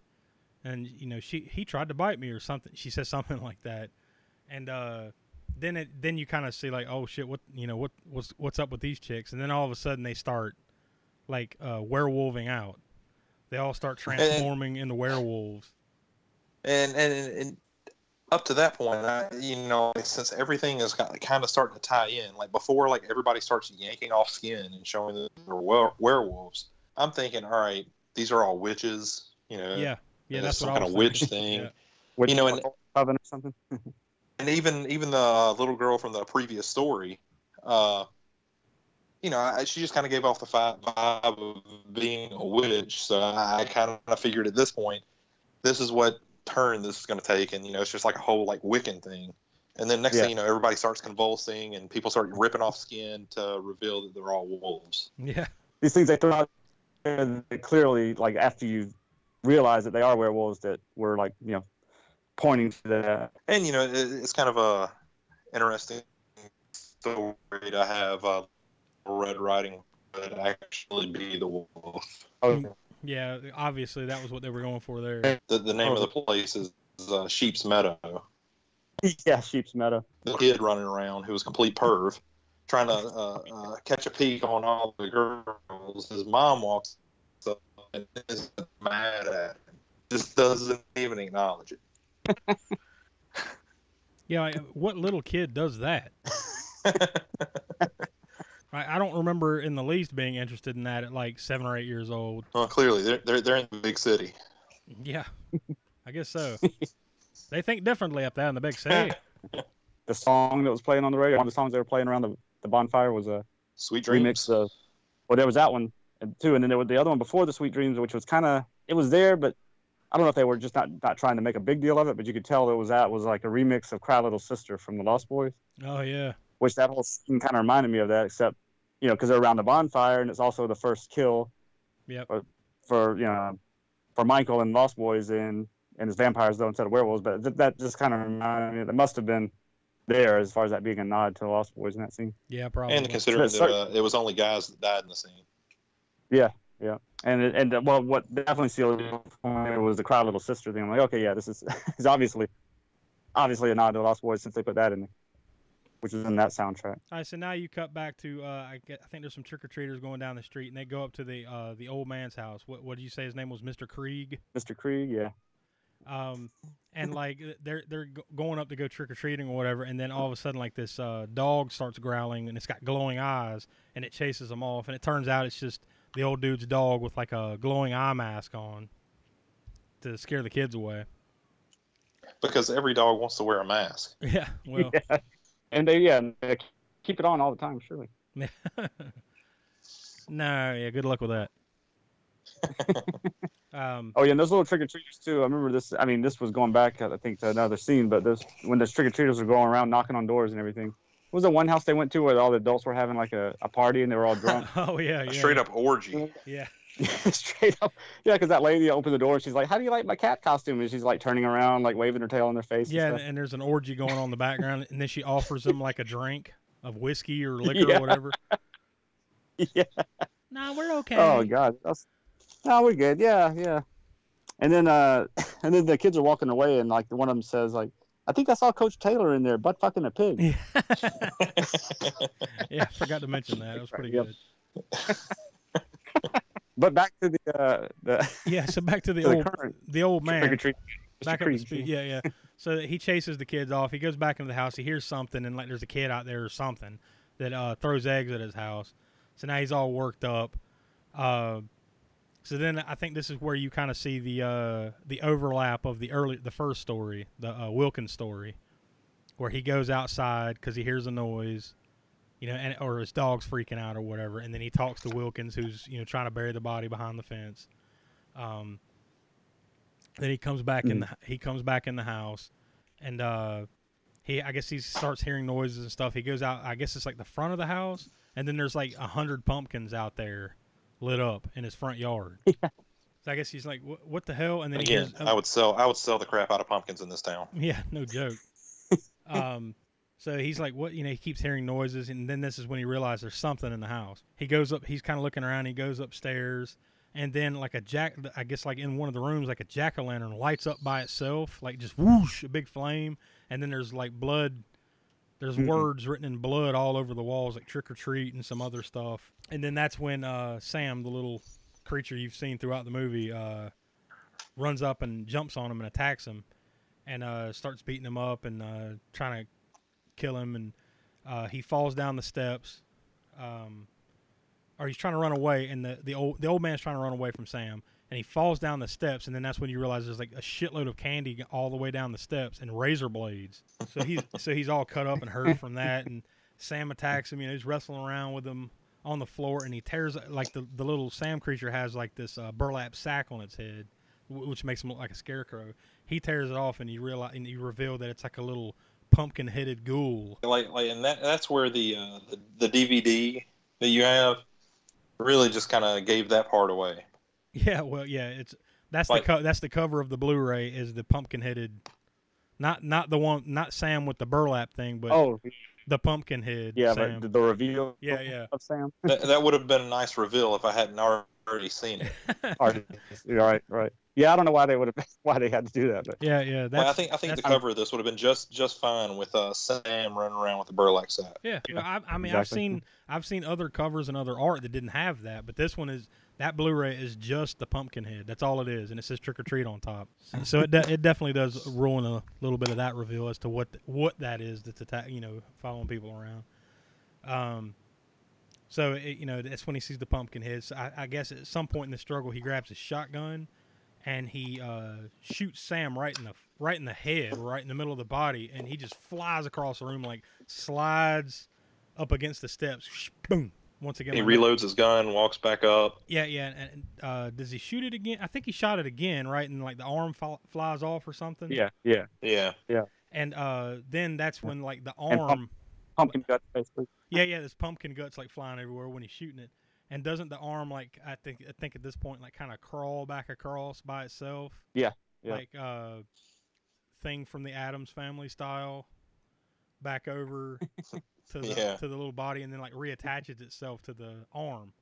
S2: and you know she he tried to bite me or something. She says [LAUGHS] something like that, and uh, then it then you kind of see like oh shit what you know what what's what's up with these chicks, and then all of a sudden they start like uh, werewolving out. They all start transforming into werewolves.
S3: And and, and up to that point, I, you know, since everything is kind of starting to tie in, like before, like everybody starts yanking off skin and showing that they're were- werewolves. I'm thinking, all right, these are all witches, you know.
S2: Yeah, yeah, that's
S3: some
S2: what I
S3: kind
S2: was
S3: of witch
S2: thinking. [LAUGHS]
S3: thing.
S2: Yeah.
S4: Which
S3: You know, and-
S4: oven or something. [LAUGHS]
S3: and even even the uh, little girl from the previous story, uh, you know, I, she just kind of gave off the vibe of being a witch. So I kind of figured at this point, this is what turn this is going to take, and you know, it's just like a whole like Wiccan thing. And then next
S4: Yeah.
S3: thing you know, everybody starts convulsing, and people start ripping off skin to reveal that they're all wolves.
S2: Yeah,
S4: These things they throw out there that clearly, like after you realize that they are werewolves, that were like you know pointing to that.
S3: And you know, it, it's kind of a interesting story to have uh, Red Riding Hood actually be the wolf.
S4: Oh,
S2: yeah. Obviously, that was what they were going for there.
S3: The, the name of the place is uh, Sheep's Meadow. [LAUGHS]
S4: yeah, sheep's meadow.
S3: The kid running around who was a complete perv, trying to uh, uh, catch a peek on all the girls. His mom walks up and is mad at him. Just doesn't even acknowledge it. [LAUGHS]
S2: Yeah, like, what little kid does that? [LAUGHS] I, I don't remember in the least being interested in that at like seven or eight years old.
S3: Well, clearly they're they're, they're in the big city.
S2: Yeah, I guess so. [LAUGHS] they think differently up there in the big city. [LAUGHS]
S4: The song that was playing on the radio, one of the songs they were playing around the, the bonfire was a
S3: Sweet dreams.
S4: remix of. Well, there was that one too, and then there was the other one before the Sweet Dreams, which was kind of it was there, but I don't know if they were just not not trying to make a big deal of it, but you could tell it was that was like a remix of Cry Little Sister from the Lost Boys,
S2: Oh yeah,
S4: which that whole scene kind of reminded me of that, except you know because they're around the bonfire and it's also the first kill
S2: yep.
S4: for you know for Michael and Lost Boys and and his vampires though instead of werewolves, but th- that just kind of reminded me that must have been there as far as that being a nod to the Lost Boys in that scene.
S2: Yeah, probably.
S3: And considering
S4: Sorry.
S3: that uh, it was only guys that died in the scene.
S4: Yeah, yeah, and it, and uh, well, what definitely sealed it for was the Cry Little Sister thing. I'm like, okay, yeah, this is [LAUGHS] is obviously obviously a nod to the Lost Boys since they put that in there, which is in that soundtrack.
S2: All right, so now you cut back to uh, I, get, I think there's some trick or treaters going down the street, and they go up to the uh, the old man's house. What what did you say his name was? Mr. Kreeg.
S4: Mr. Kreeg, yeah,
S2: Um, and like they're they're going up to go trick or treating or whatever, and then all of a sudden like this uh, dog starts growling, and it's got glowing eyes, and it chases them off, and it turns out it's just the old dude's dog with like a glowing eye mask on to scare the kids away.
S3: Because every dog wants to wear a mask. [LAUGHS]
S2: Yeah, well, [LAUGHS]
S4: yeah, and they yeah they keep it on all the time, surely. [LAUGHS]
S2: no, yeah, good luck with that. [LAUGHS] um,
S4: Oh yeah, and those little trick or treaters too. I remember this. I mean, this was going back, I think, to another scene. But this when those trick or treaters were going around knocking on doors and everything. What was the one house they went to where all the adults were having like a, a party and they were all drunk? [LAUGHS]
S2: oh yeah,
S3: A
S2: yeah,
S3: straight up orgy.
S2: yeah. [LAUGHS]
S4: Straight up, yeah. Because that lady opened the door and she's like, "How do you like my cat costume?" And she's like turning around, like waving her tail in their face.
S2: Yeah,
S4: and
S2: and, there's an orgy going on in the background, and then she offers them like a drink of whiskey or [LAUGHS] liquor
S4: Yeah.
S2: or whatever. [LAUGHS]
S4: yeah.
S2: No, we're okay.
S4: Oh god, that's no, we're good. Yeah, yeah. And then uh, and then the kids are walking away, and like one of them says like, "I think I saw Coach Taylor in there, butt fucking a pig."
S2: yeah, I forgot to mention that. It was pretty
S4: Yep.
S2: good.
S4: But back to the uh, the [LAUGHS]
S2: Yeah, so back to the [LAUGHS]
S4: To the
S2: old
S4: current
S2: the old man. Back up speed. Yeah, yeah. [LAUGHS] So he chases the kids off. He goes back into the house. He hears something, and like there's a kid out there or something that uh, throws eggs at his house. So now he's all worked up. Uh, so then I think this is where you kind of see the uh, the overlap of the early the first story, the uh, Wilkins story, where he goes outside because he hears a noise, you know, and or his dog's freaking out or whatever, and then he talks to Wilkins, who's you know trying to bury the body behind the fence. Um, then he comes back in the he comes back in the house, and uh, he I guess he starts hearing noises and stuff. He goes out. I guess it's like the front of the house, and then there's like a hundred pumpkins out there, lit up in his front yard. [LAUGHS] So I guess he's like, "What, what the hell?" And then he
S3: Again,
S2: hears, oh,
S3: I would sell I would sell the crap out of pumpkins in this town. [LAUGHS]
S2: Yeah, no joke. [LAUGHS] um, so he's like, what? You know, he keeps hearing noises, and then this is when he realizes there's something in the house. He goes up. He's kind of looking around. He goes upstairs, and then like a jack, I guess like in one of the rooms, like a jack o' lantern lights up by itself, like just whoosh, a big flame, and then there's like blood. There's
S4: Mhm.
S2: words written in blood all over the walls, like trick or treat and some other stuff. And then that's when uh, Sam, the little creature you've seen throughout the movie, uh, runs up and jumps on him and attacks him and uh, starts beating him up and uh, trying to kill him. And uh, he falls down the steps, um, or he's trying to run away. And the, the old the old man's trying to run away from Sam, and he falls down the steps. And then that's when you realize there's like a shitload of candy all the way down the steps and razor blades. So he's [LAUGHS] so he's all cut up and hurt from that. And Sam attacks him. You know, he's wrestling around with him on the floor, and he tears like the the little Sam creature has like this uh, burlap sack on its head, which makes him look like a scarecrow. He tears it off, and you realize and you reveal that it's like a little pumpkin-headed ghoul.
S3: Like like and that that's where the uh, the, the DVD that you have really just kind of gave that part away.
S2: Yeah, well, yeah, it's that's
S3: Like-
S2: the co- that's the cover of the Blu-ray is the pumpkin-headed, not not the one not Sam with the burlap thing, but
S4: Oh,
S2: the pumpkin head.
S4: yeah,
S2: Sam.
S4: but the reveal
S2: Yeah, yeah.
S4: of Sam.
S3: That, that would have been a nice reveal if I hadn't already seen it. [LAUGHS]
S4: Alright, right, right. Yeah, I don't know why they would have [LAUGHS] why they had to do that, but
S2: yeah, yeah.
S3: Like,
S2: That's,
S3: I think I think the cover of this would have been just just fine with uh, Sam running around with a burlap sack.
S2: Yeah, well, I, I mean, I've seen I've seen other covers and other art that didn't have that, but this one is that Blu-ray is just the pumpkin head. That's all it is, and it says trick or treat on top. [LAUGHS] So it de- it definitely does ruin a little bit of that reveal as to what th- what that is that's attack you know following people around. Um, so it, you know that's when he sees the pumpkin head. So I, I guess at some point in the struggle, he grabs his shotgun and he uh, shoots Sam right in the right in the head, right in the middle of the body, and he just flies across the room like slides up against the steps. Boom! Once again,
S3: He
S2: like that.
S3: reloads his gun, walks back up.
S2: Yeah, yeah. And, and uh, does he shoot it again? I think he shot it again, right? And like the arm fl- flies off or something.
S4: yeah, yeah.
S3: Yeah. yeah.
S2: And uh, then that's when like the arm.
S4: pump- Pumpkin gut basically.
S2: Yeah, yeah. There's pumpkin guts like flying everywhere when he's shooting it. And doesn't the arm like I think I think at this point like kind of crawl back across by itself?
S4: Yeah, yeah.
S2: Like uh, thing from the Addams Family style, back over [LAUGHS] to the
S3: Yeah.
S2: to the little body, and then like reattaches itself to the arm.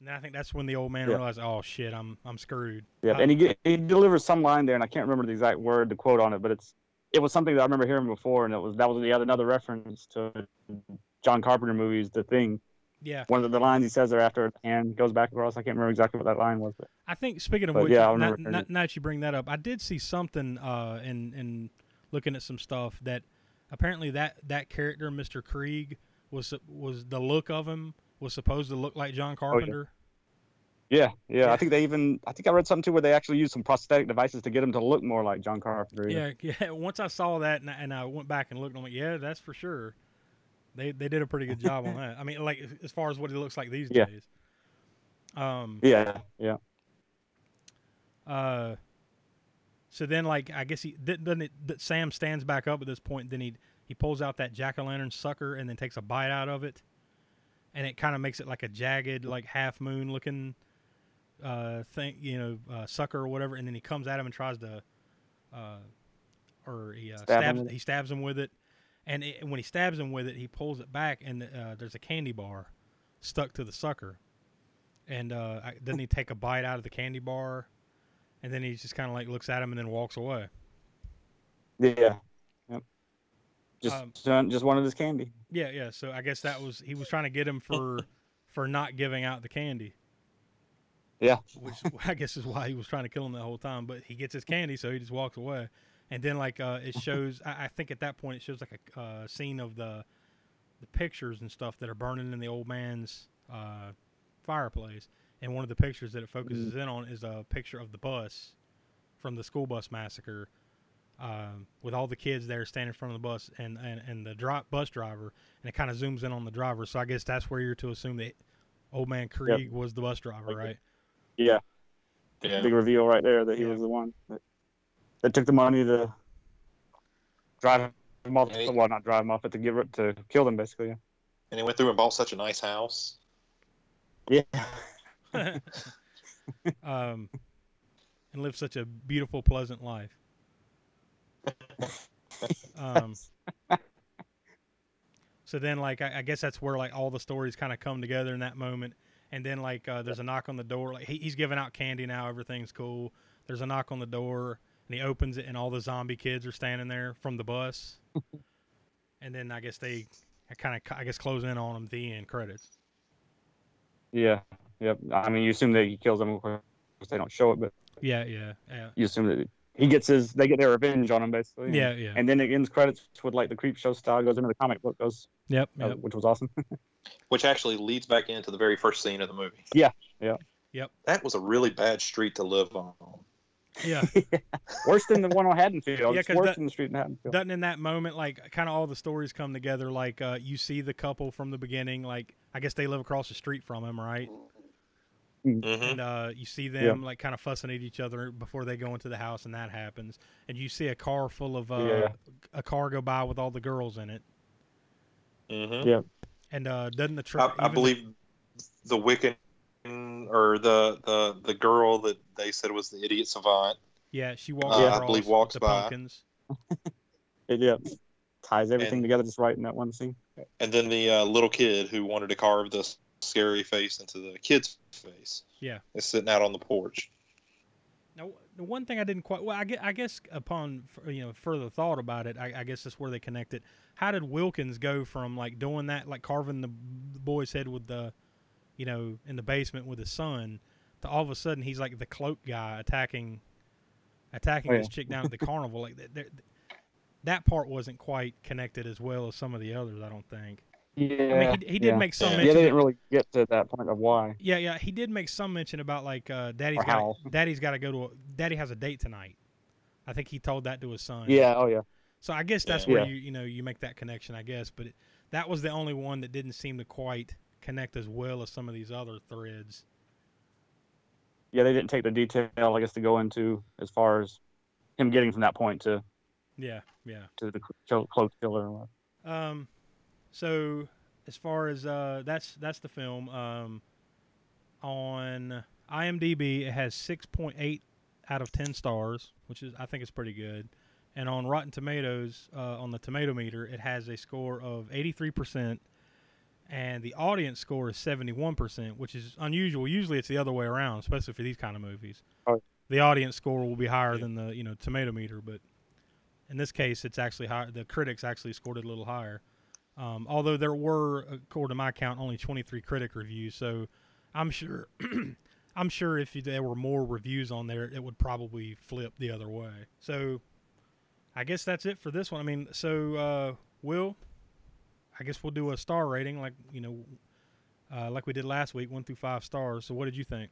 S2: And I think that's when the old man
S4: Yeah.
S2: realized, oh shit, I'm I'm screwed.
S4: Yeah,
S2: Uh,
S4: and he he delivers some line there, and I can't remember the exact word, the quote on it, but it's it was something that I remember hearing before, and it was that was the other another reference to John Carpenter movies, The Thing.
S2: Yeah.
S4: One of the lines he says there after and goes back across. I can't remember exactly what that line was, but
S2: I think speaking of
S4: But
S2: which,
S4: yeah,
S2: now, now, now that you bring that up, I did see something uh, in in looking at some stuff that apparently that that character, Mr. Kreeg, was was the look of him was supposed to look like John Carpenter.
S4: yeah, yeah,
S2: Yeah.
S4: I think they even I think I read something too where they actually used some prosthetic devices to get him to look more like John Carpenter.
S2: Yeah, yeah. [LAUGHS] Once I saw that and I, and I went back and looked, I'm like, yeah, that's for sure. They they did a pretty good job on [LAUGHS] that. I mean, like as far as what he looks like these
S4: Yeah.
S2: days. Um.
S4: yeah, yeah.
S2: Uh, so then, like, I guess he then it, that Sam stands back up at this point. Then he he pulls out that jack o' lantern sucker and then takes a bite out of it, and it kind of makes it like a jagged, like half moon looking uh thing, you know, uh, sucker or whatever. And then he comes at him and tries to, uh, or he uh,
S4: Stab him
S2: stabs he stabs him with it, and it, when he stabs him with it, he pulls it back and uh, there's a candy bar stuck to the sucker. And uh, I- doesn't he take a bite out of the candy bar? and then he just kind of like looks at him and then walks away.
S4: Yeah. Yep. Just
S2: Um,
S4: just wanted his candy.
S2: Yeah, yeah. So I guess that was he was trying to get him for [LAUGHS] for not giving out the candy,
S4: Yeah.
S2: which [LAUGHS] I guess is why he was trying to kill him the whole time. But he gets his candy, so he just walks away. And then like uh, it shows, I, I think at that point it shows like a uh, scene of the the pictures and stuff that are burning in the old man's uh, fireplace. And one of the pictures that it focuses in on is a picture of the bus from the school bus massacre, um, with all the kids there standing in front of the bus and and, and the dri- bus driver, and it kind of zooms in on the driver. So I guess that's where you're to assume that old man Kreeg was the bus driver, right?
S4: Yeah.
S3: Yeah.
S4: Big reveal right there that he was the one that, that took the money to drive him off.
S3: And he-
S4: well, not drive him off, but to give it to kill them basically. Yeah.
S3: And he went through and bought such a nice house.
S4: Yeah. [LAUGHS] [LAUGHS]
S2: um, and lived such a beautiful, pleasant life. um, so then, like, I, I guess that's where like all the stories kind of come together in that moment. And then, like, uh, there's a knock on the door. Like, he, he's giving out candy now. Everything's cool. There's a knock on the door, and he opens it, and all the zombie kids are standing there from the bus. [LAUGHS] and then I guess they kind of, I guess, close in on him. The end credits.
S4: Yeah, yep. I mean, you assume that he kills them. Of course, they don't show it, but
S2: Yeah, yeah, yeah.
S4: you assume that he gets his, they get their revenge on him, basically.
S2: Yeah, yeah.
S4: And then it ends credits with like the Creepshow style goes into the comic book goes,
S2: Yep,
S4: uh,
S2: yep.
S4: which was awesome. [LAUGHS]
S3: Which actually leads back into the very first scene of the movie.
S4: yeah, yeah.
S2: Yep.
S3: That was a really bad street to live on. [LAUGHS]
S2: Yeah.
S4: Worse than the one on Haddonfield.
S2: Yeah,
S4: it's
S2: 'cause
S4: worse
S2: that-
S4: than the street in Haddonfield.
S2: doesn't in that moment like kind of all the stories come together like uh, you see the couple from the beginning like i guess they live across the street from him right and uh, you see them like kind of fussing at each other before they go into the house and that happens and you see a car full of uh,
S4: Yeah.
S2: a car go by with all the girls in it
S3: Mm-hmm.
S4: Yeah.
S2: and uh, doesn't the
S3: I,
S2: truck
S3: I believe the Wiccan or the, the the girl that they said was the idiot savant.
S2: yeah she walks
S3: Uh, I believe walks by.
S2: pumpkins [LAUGHS]
S4: It, yeah, ties everything
S3: And-
S4: together just right in that one scene.
S3: And then the uh, little kid who wanted to carve the scary face into the kid's face
S2: yeah
S3: is sitting out on the porch.
S2: Now, the one thing I didn't quite well, I guess, I guess upon you know further thought about it, I, I guess that's where they connect it. How did Wilkins go from like doing that, like carving the, the boy's head with the, you know, in the basement with his son, to all of a sudden he's like the cloak guy attacking, attacking
S4: Oh,
S2: this chick down at the [LAUGHS] carnival. Like that, that, that part wasn't quite connected as well as some of the others. I don't think.
S4: Yeah,
S2: he- he did
S4: yeah.
S2: make some
S4: Yeah,
S2: mention
S4: they
S2: that-
S4: didn't really get to that point of why.
S2: Yeah, yeah, he did make some mention about like uh, daddy's got daddy's got to go to a, daddy has a date tonight. I think he told that to his son.
S4: Yeah. Oh yeah.
S2: So I guess that's
S4: Yeah.
S2: where
S4: Yeah.
S2: you you know you make that connection. I guess, but it, that was the only one that didn't seem to quite connect as well as some of these other threads.
S4: Yeah, they didn't take the detail, I guess, to go into as far as him getting from that point to
S2: Yeah, yeah.
S4: to the clo- cloak killer.
S2: Um, so as far as uh, that's that's the film. Um, on IMDb, it has six point eight out of ten stars, which is I think is pretty good. And on Rotten Tomatoes, uh, on the tomato meter, it has a score of eighty three percent, and the audience score is seventy one percent, which is unusual. Usually, it's the other way around, especially for these kind of movies.
S4: Oh.
S2: The audience score will be higher than the you know tomato meter, but in this case, it's actually higher. The critics actually scored it a little higher. Um, although there were, according to my count, only 23 critic reviews, so I'm sure, [CLEARS THROAT] I'm sure if there were more reviews on there, it would probably flip the other way. So, I guess that's it for this one. I mean, so uh, Will, I guess we'll do a star rating, like you know, uh, like we did last week, one through five stars. So, what did you think?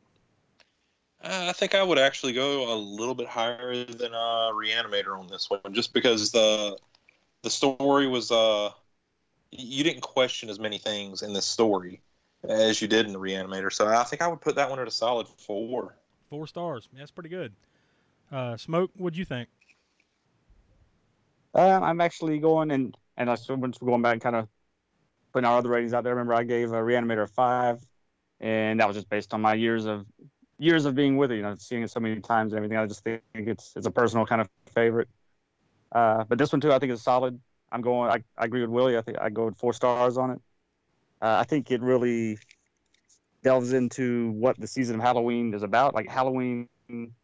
S3: Uh, I think I would actually go a little bit higher than uh, Reanimator on this one, just because the the story was uh you didn't question as many things in this story as you did in the Reanimator. So I think I would put that one at a solid four.
S2: Four stars. That's pretty good. Uh, Smoke, what'd you think?
S4: Um, I'm actually going and and I still went going back and kind of putting our other ratings out there. Remember, I gave a Reanimator five, and that was just based on my years of years of being with it. You know, seeing it so many times and everything. I just think it's it's a personal kind of favorite. Uh, but this one too, I think is solid. I'm going. I, I agree with Willie. I think I go with four stars on it. Uh, I think it really delves into what the season of Halloween is about. Like Halloween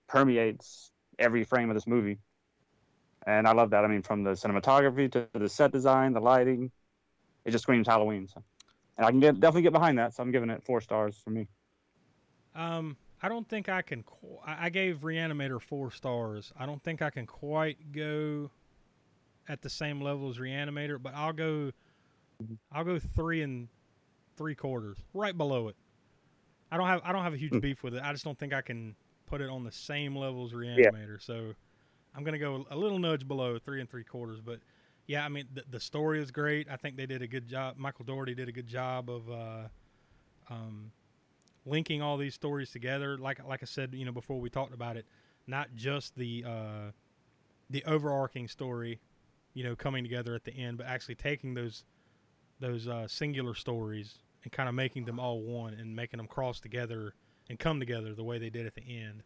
S4: permeates every frame of this movie and I love that. I mean, from the cinematography to the set design, the lighting, it just screams Halloween. So, and I can get, definitely get behind that. So I'm giving it four stars for me.
S2: Um, I don't think I can. Qu- I gave Reanimator four stars. I don't think I can quite go at the same level as Reanimator, but I'll go. I'll go three and three quarters, right below it. I don't have. I don't have a huge beef with it. I just don't think I can put it on the same level as Reanimator. So I'm gonna go a little nudge below three and three quarters. But yeah, I mean the, the story is great. I think they did a good job. Michael Dougherty did a good job of. Uh, um, linking all these stories together like like I said you know before we talked about it not just the uh the overarching story you know coming together at the end but actually taking those those uh singular stories and kind of making them all one and making them cross together and come together the way they did at the end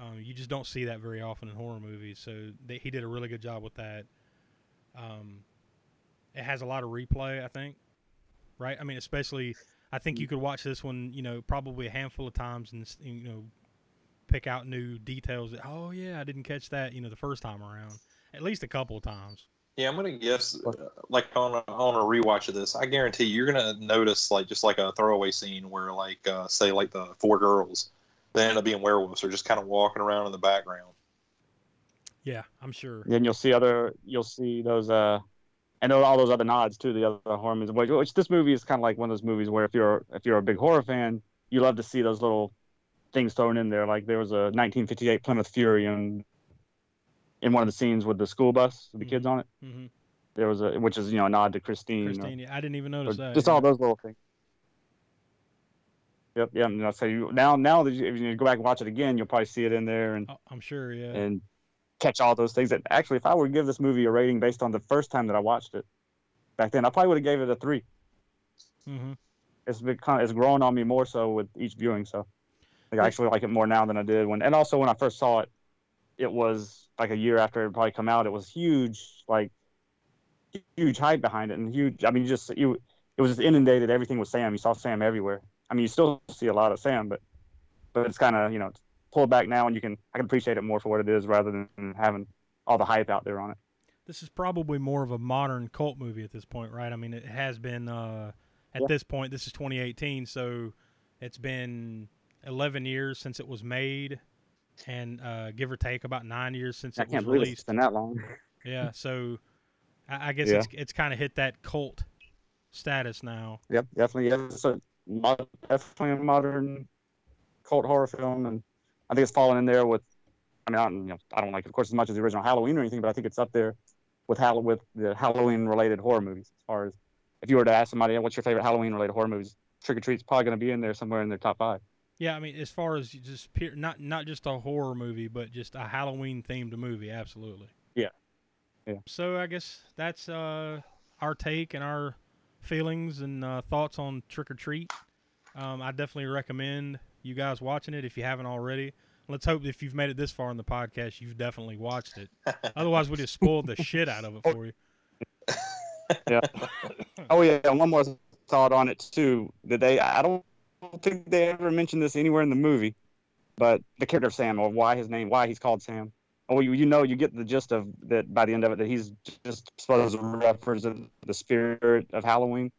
S2: Um, you just don't see that very often in horror movies. So they, he did a really good job with that. Um, it has a lot of replay, I think. Right? I mean, especially I think you could watch this one, you know, probably a handful of times and you know pick out new details. That, oh yeah, I didn't catch that, you know, the first time around. At least a couple of times.
S3: Yeah, I'm gonna guess uh, like on a, on a rewatch of this, I guarantee you're gonna notice like just like a throwaway scene where like uh, say like the four girls, they end up being werewolves or just kind of walking around in the background.
S2: Yeah, I'm sure.
S4: Then you'll see other, you'll see those, uh, and all those other nods to the other horror movies. Which, which this movie is kind of like one of those movies where if you're if you're a big horror fan, you love to see those little things thrown in there. Like there was a 1958 Plymouth Fury and in one of the scenes with the school bus with the kids on it.
S2: Mm-hmm.
S4: There was a which is you know a nod to Christine. or-
S2: Christine, yeah, I didn't even
S4: or
S2: notice that.
S4: just
S2: yeah.
S4: all those little things. Yep, yeah. And so you now now that you, if you go back and watch it again, you'll probably see it in there and
S2: Oh, I'm sure, yeah.
S4: and catch all those things. That actually, if I were to give this movie a rating based on the first time that I watched it back then, I probably would have gave it a three.
S2: mm-hmm.
S4: It's of, it's grown on me more so with each viewing. So like, I actually like it more now than I did when. And also when I first saw it, it was like a year after it probably come out. It was huge, like huge hype behind it, and huge. I mean, just you it was just inundated. Everything was Sam. You saw Sam everywhere. I mean, you still see a lot of Sam, but but it's kind of you know pulled back now, and you can I can appreciate it more for what it is rather than having all the hype out there on it.
S2: This is probably more of a modern cult movie at this point, right? I mean, it has been uh, at
S4: Yeah.
S2: this point. This is 2018, so it's been 11 years since it was made, and uh, give or take about nine years since
S4: I
S2: it was
S4: believe it's
S2: released.
S4: been that long. [LAUGHS]
S2: Yeah, so I, I guess
S4: Yeah.
S2: it's it's kind of hit that cult status now.
S4: Yep, definitely. Yeah, it's a mod- definitely a modern cult horror film, and I think it's fallen in there with. I mean, I don't, you know, I don't like, it, of course, as much as the original Halloween or anything, but I think it's up there with Hall- with the Halloween-related horror movies. As far as if you were to ask somebody, "What's your favorite Halloween-related horror movies?" Trick or Treat's probably going to be in there somewhere in their top five.
S2: Yeah, I mean, as far as just pure, not not just a horror movie, but just a Halloween themed movie, absolutely.
S4: Yeah. Yeah.
S2: So I guess that's uh, our take and our feelings and uh, thoughts on Trick or Treat. Um, I definitely recommend you guys watching it if you haven't already. Let's hope if you've made it this far in the podcast, you've definitely watched it. [LAUGHS] Otherwise, we just spoiled the shit out of it for you.
S4: Yeah. [LAUGHS] oh yeah, one more thought on it too. That they, I don't think they ever mentioned this anywhere in the movie, but the character of Sam or why his name, why he's called Sam. Oh, you, you know, you get the gist of that by the end of it that he's just supposed to represent the spirit of Halloween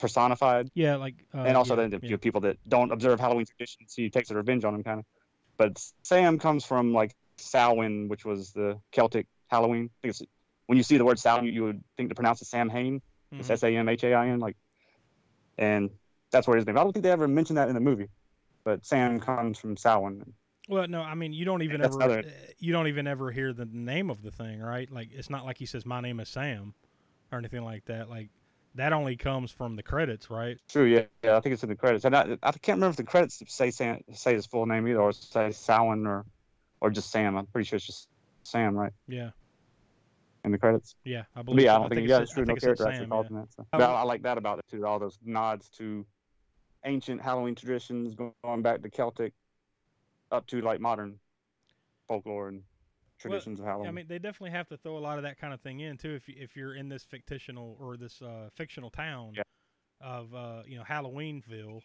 S4: personified,
S2: Yeah, like uh,
S4: and also
S2: yeah,
S4: then the
S2: yeah.
S4: people that don't observe Halloween traditions, he takes a revenge on them kind of. But Sam comes from like Samhain, which was the Celtic Halloween. I think it's when you see the word Samhain, you, you would think to pronounce it Samhain. It's
S2: Mhm.
S4: S A M H A I N, like, and that's where his name. I don't think they ever mentioned that in the movie, but Sam comes from Samhain.
S2: Well, no, I mean you don't even ever
S4: another-
S2: uh, you don't even ever hear the name of the thing, right? Like it's not like he says my name is Sam or anything like that. Like that only comes from the credits, right?
S4: True, yeah, yeah. I think it's in the credits, and I, I can't remember if the credits say Sam, say his full name either, or say Samhain or, or just Sam. I'm pretty sure it's just Sam, right,
S2: Yeah,
S4: in the credits.
S2: yeah, I
S4: But
S2: believe.
S4: yeah,
S2: so.
S4: I don't think,
S2: it
S4: yeah, it's true. No
S2: think
S4: character actually
S2: Sam,
S4: called
S2: yeah.
S4: him that. So. Oh. I, I like that about it too. All those nods to ancient Halloween traditions, going back to Celtic, up to like modern folklore and traditions of Halloween.
S2: I mean, they definitely have to throw a lot of that kind of thing in too. If you, if you're in this fictional or this uh, fictional town
S4: Yeah.
S2: of uh, you know Halloweenville,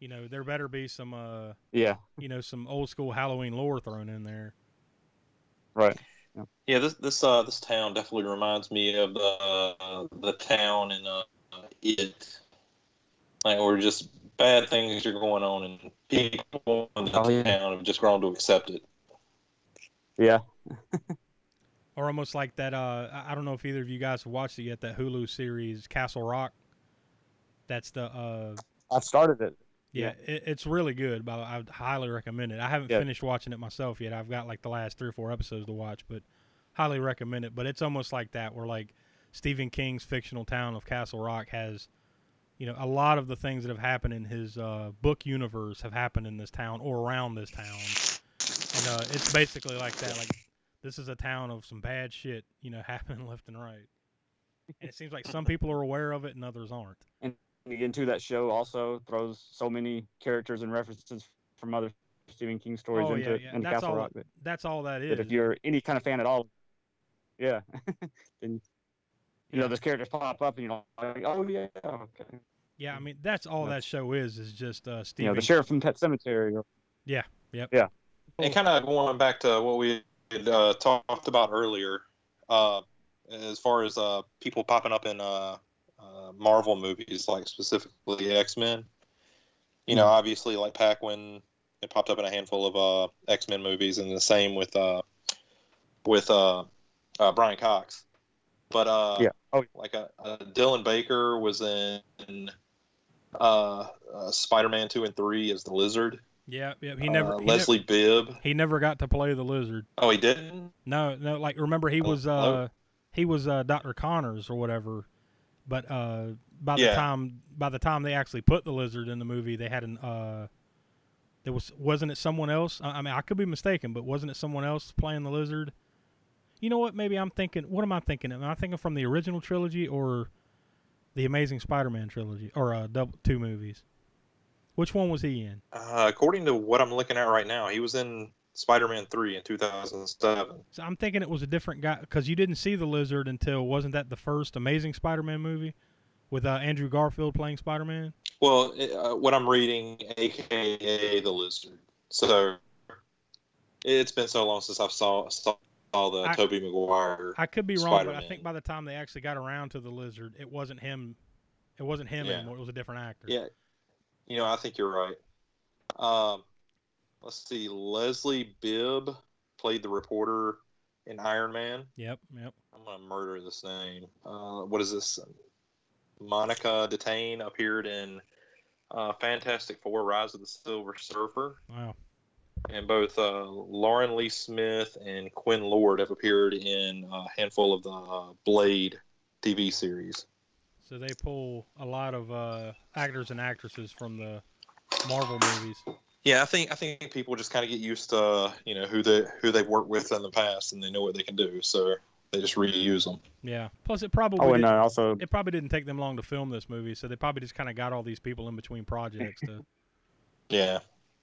S2: you know there better be some uh,
S4: yeah,
S2: you know some old school Halloween lore thrown in there.
S4: right.
S3: Yeah, this this uh this town definitely reminds me of the uh, the town in uh, it, like where just bad things are going on and people in the
S4: Oh, yeah.
S3: town have just grown to accept it.
S4: Yeah,
S2: Or almost like that. Uh, I- don't know if either of you guys have watched it yet. That Hulu series Castle Rock. That's the uh,
S4: I've started it.
S2: yeah, It, it's really good. But I would highly recommend it. I haven't
S4: Yeah.
S2: finished watching it myself yet. I've got like the last three or four episodes to watch, but highly recommend it. But it's almost like that, where like Stephen King's fictional town of Castle Rock has, you know, a lot of the things that have happened in his uh, book universe have happened in this town or around this town, and uh, it's basically like that. Like this is a town of some bad shit, you know, [LAUGHS] happening left and right. And it seems like some people are aware of it and others aren't.
S4: and into that show also throws so many characters and references from other Stephen King stories
S2: Oh,
S4: into,
S2: yeah, yeah.
S4: into
S2: That's
S4: Castle
S2: all.
S4: Rock. But,
S2: That's all that is.
S4: but if you're any kind of fan at all, yeah, [LAUGHS] then you know those characters pop up and you're like, oh yeah, okay.
S2: yeah, I mean that's all that show is is just uh,
S4: You know, the sheriff from Pet Sematary. Or,
S2: Yeah. Yep.
S4: Yeah.
S3: And kind of going back to what we had uh, talked about earlier, uh, as far as uh, people popping up in uh, uh, Marvel movies, like specifically X Men. You know, obviously, like Paquin, it popped up in a handful of uh, X Men movies, and the same with uh, with uh, uh, Brian Cox. But uh,
S4: yeah. Oh,
S3: like uh, uh, Dylan Baker was in uh, uh, Spider-Man two and three as the Lizard.
S2: Yeah, yeah. He never.
S3: Uh,
S2: he never-
S3: Leslie Bibb.
S2: He never got to play the lizard.
S3: Oh, he didn't.
S2: No, no. Like remember, he
S3: Oh,
S2: was uh,
S3: oh.
S2: he was uh, Doctor Connors or whatever. But uh, by the
S3: Yeah.
S2: time by the time they actually put the lizard in the movie, they had an uh, there was wasn't it someone else? I I mean, I could be mistaken, but wasn't it someone else playing the lizard? You know what? Maybe I'm thinking. What am I thinking? Am I thinking from the original trilogy or the Amazing Spider-Man trilogy or uh, double two movies? Which one was he in?
S3: Uh, according to what I'm looking at right now, he was in Spider-Man 3 in 2007.
S2: So I'm thinking it was a different guy because you didn't see the lizard until wasn't that the first Amazing Spider-Man movie with uh, Andrew Garfield playing Spider-Man?
S3: Well, uh, what I'm reading, aka the Lizard. So it's been so long since I saw saw, saw the
S2: I-
S3: Tobey Maguire.
S2: I could be wrong, but I think by the time they actually got around to the lizard, it wasn't him. It wasn't him
S3: Yeah.
S2: anymore. It was a different actor.
S3: Yeah, you know, I think you're right. Um, let's see. Leslie Bibb played the reporter in Iron Man.
S2: Yep. Yep.
S3: I'm gonna murder this name. Uh, what is this? Monica Detain appeared in uh, Fantastic Four: Rise of the Silver Surfer,
S2: Wow.
S3: and both uh, Lauren Lee Smith and Quinn Lord have appeared in a handful of the uh, Blade TV series.
S2: So they pull a lot of uh, actors and actresses from the Marvel movies.
S3: Yeah, I think I think people just kind of get used to you know who they who they've worked with in the past, and they know what they can do, so they just reuse them.
S2: Yeah. Plus, it probably
S4: Oh, and
S2: didn't-
S4: uh, also
S2: it probably didn't take them long to film this movie, so they probably just kind of got all these people in between projects to. [LAUGHS]
S3: Yeah.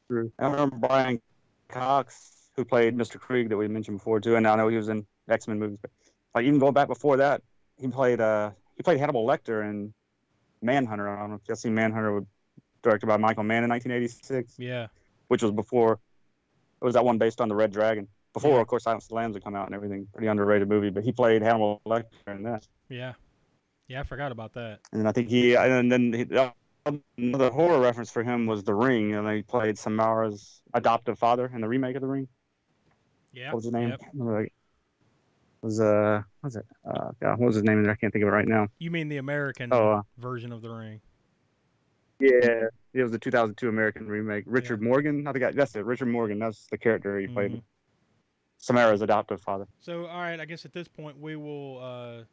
S4: True. I remember Brian Cox, who played Mr. Kreeg that we mentioned before too, and I know he was in X Men movies, but like even going back before that, he played uh he played Hannibal Lecter in Manhunter. I don't know if you've seen Manhunter, directed by Michael Mann in 1986,
S2: Yeah.
S4: which was before it was that one based on the Red Dragon. Before,
S2: Yeah.
S4: of course, Silence of the Lambs had come out and everything. Pretty underrated movie, but he played Hannibal Lecter in that.
S2: Yeah. Yeah, I forgot about that.
S4: And then I think he, and then he, another horror reference for him was The Ring, and he played Samara's adoptive father in the remake of The Ring.
S2: Yeah.
S4: What was his name?
S2: Yep.
S4: I can't remember, like, it was uh, was it? Uh, God, what was his name? I can't think of it right now.
S2: You mean the American
S4: Oh, uh,
S2: version of The Ring?
S4: yeah, it was the 2002 American remake. Richard Morgan, I think I, that's it. Richard Morgan, that's the character he played.
S2: Mhm.
S4: Samara's adoptive father.
S2: So, all right, I guess at this point we will uh,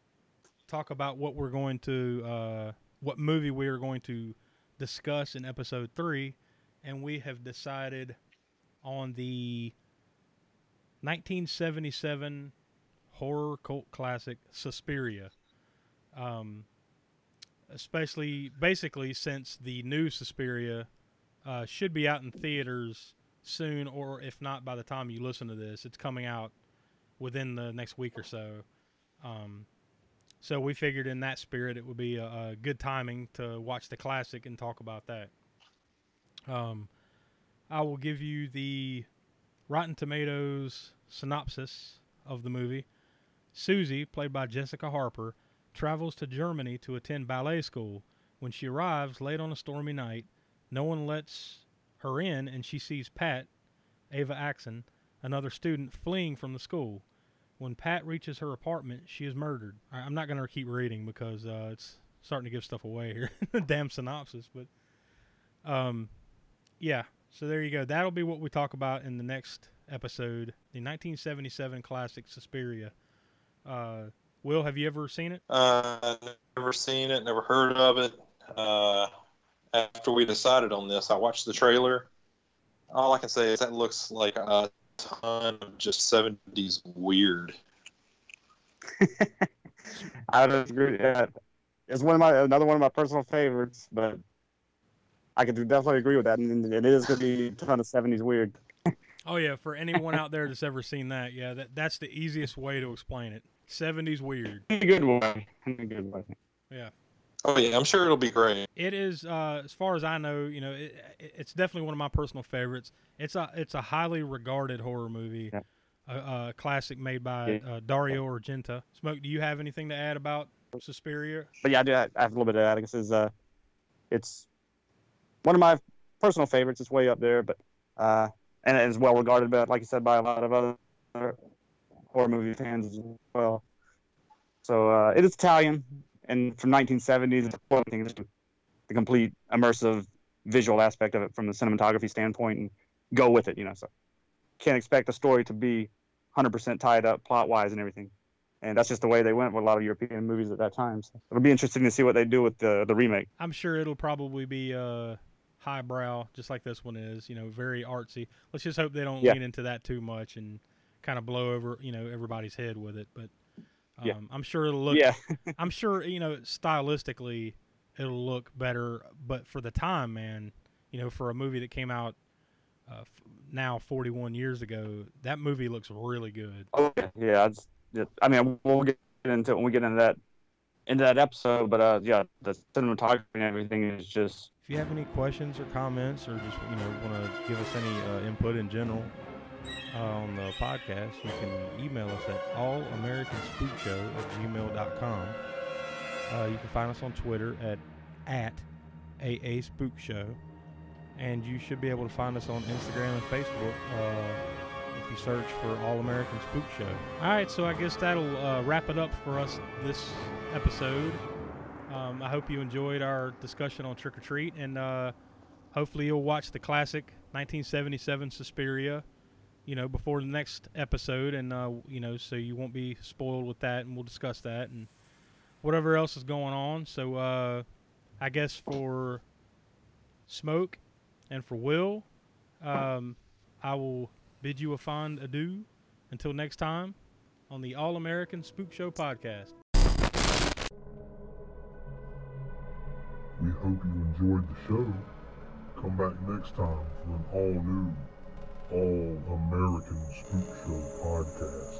S2: talk about what we're going to, uh, what movie we are going to discuss in episode three, and we have decided on the 1977 horror cult classic Suspiria. Um, especially, basically, since the new Suspiria uh, should be out in theaters soon, or if not by the time you listen to this, it's coming out within the next week or so. Um, so we figured in that spirit it would be a, a good timing to watch the classic and talk about that. Um, I will give you the Rotten Tomatoes synopsis of the movie. Susie, played by Jessica Harper, travels to Germany to attend ballet school. When she arrives late on a stormy night, no one lets her in, and she sees Pat, Ava Axon, another student, fleeing from the school. When Pat reaches her apartment, she is murdered. I'm not going to keep reading because uh, it's starting to give stuff away here. [LAUGHS] Damn synopsis, but um, yeah. So there you go. That'll be what we talk about in the next episode. The 1977 classic Suspiria. Uh, Will, have you ever seen it?
S3: Uh, never seen it, never heard of it. Uh, after we decided on this, I watched the trailer. All I can say is that looks like a ton of just 70s weird. [LAUGHS]
S4: I would agree. Yeah, it's one of my another one of my personal favorites, but I could definitely agree with that, and it is going to be a ton of '70s weird.
S2: Oh yeah, for anyone out there that's ever seen that, yeah, that that's the easiest way to explain it. Seventies weird.
S4: In a good way. In a good way.
S2: Yeah.
S3: Oh yeah, I'm sure it'll be great.
S2: It is, uh, as far as I know, you know, it, it's definitely one of my personal favorites. It's a it's a highly regarded horror movie,
S4: Yeah.
S2: a, a classic made by
S4: Yeah.
S2: uh, Dario Argento. Smoke, do you have anything to add about Suspiria?
S4: But yeah, I do I have a little bit of that. I guess is uh, it's one of my personal favorites. It's way up there, but uh, and it's well regarded, but like you said, by a lot of other horror movie fans as well. So uh, it is Italian, and from 1970s, it's one thing, the complete immersive visual aspect of it from the cinematography standpoint, and go with it. You know, so can't expect the story to be 100% tied up plot wise and everything and that's just the way they went with a lot of European movies at that time. So it'll be interesting to see what they do with the the remake.
S2: I'm sure it'll probably be uh, highbrow, just like this one is. You know, very artsy. Let's just hope they don't
S4: Yeah.
S2: lean into that too much and kind of blow over, you know, everybody's head with it. But um,
S4: Yeah.
S2: I'm sure it'll look.
S4: Yeah. [LAUGHS]
S2: I'm sure you know stylistically it'll look better, but for the time, man, you know, for a movie that came out uh, f- now 41 years ago, that movie looks really good.
S4: Oh yeah, yeah. It's, it, I mean, we'll get into it when we get into that into that episode. But uh, yeah, the cinematography and everything is just
S2: you have any questions or comments, or just you know want to give us any uh, input in general uh, on the podcast, you can email us at allamericanspookshow at gmail.com. Uh, you can find us on Twitter at at AA Spook Show, and you should be able to find us on Instagram and Facebook uh, if you search for All American Spook Show. All right, so I guess that'll uh, wrap it up for us this episode. I hope you enjoyed our discussion on Trick or Treat, and uh, hopefully you'll watch the classic 1977 Suspiria, you know, before the next episode, and uh, you know, so you won't be spoiled with that, and we'll discuss that and whatever else is going on. So uh, I guess for Smoke and for Will, um, I will bid you a fond adieu until next time on the All American Spook Show podcast.
S1: We hope you enjoyed the show. Come back next time for an all new, all American Spook Show podcast.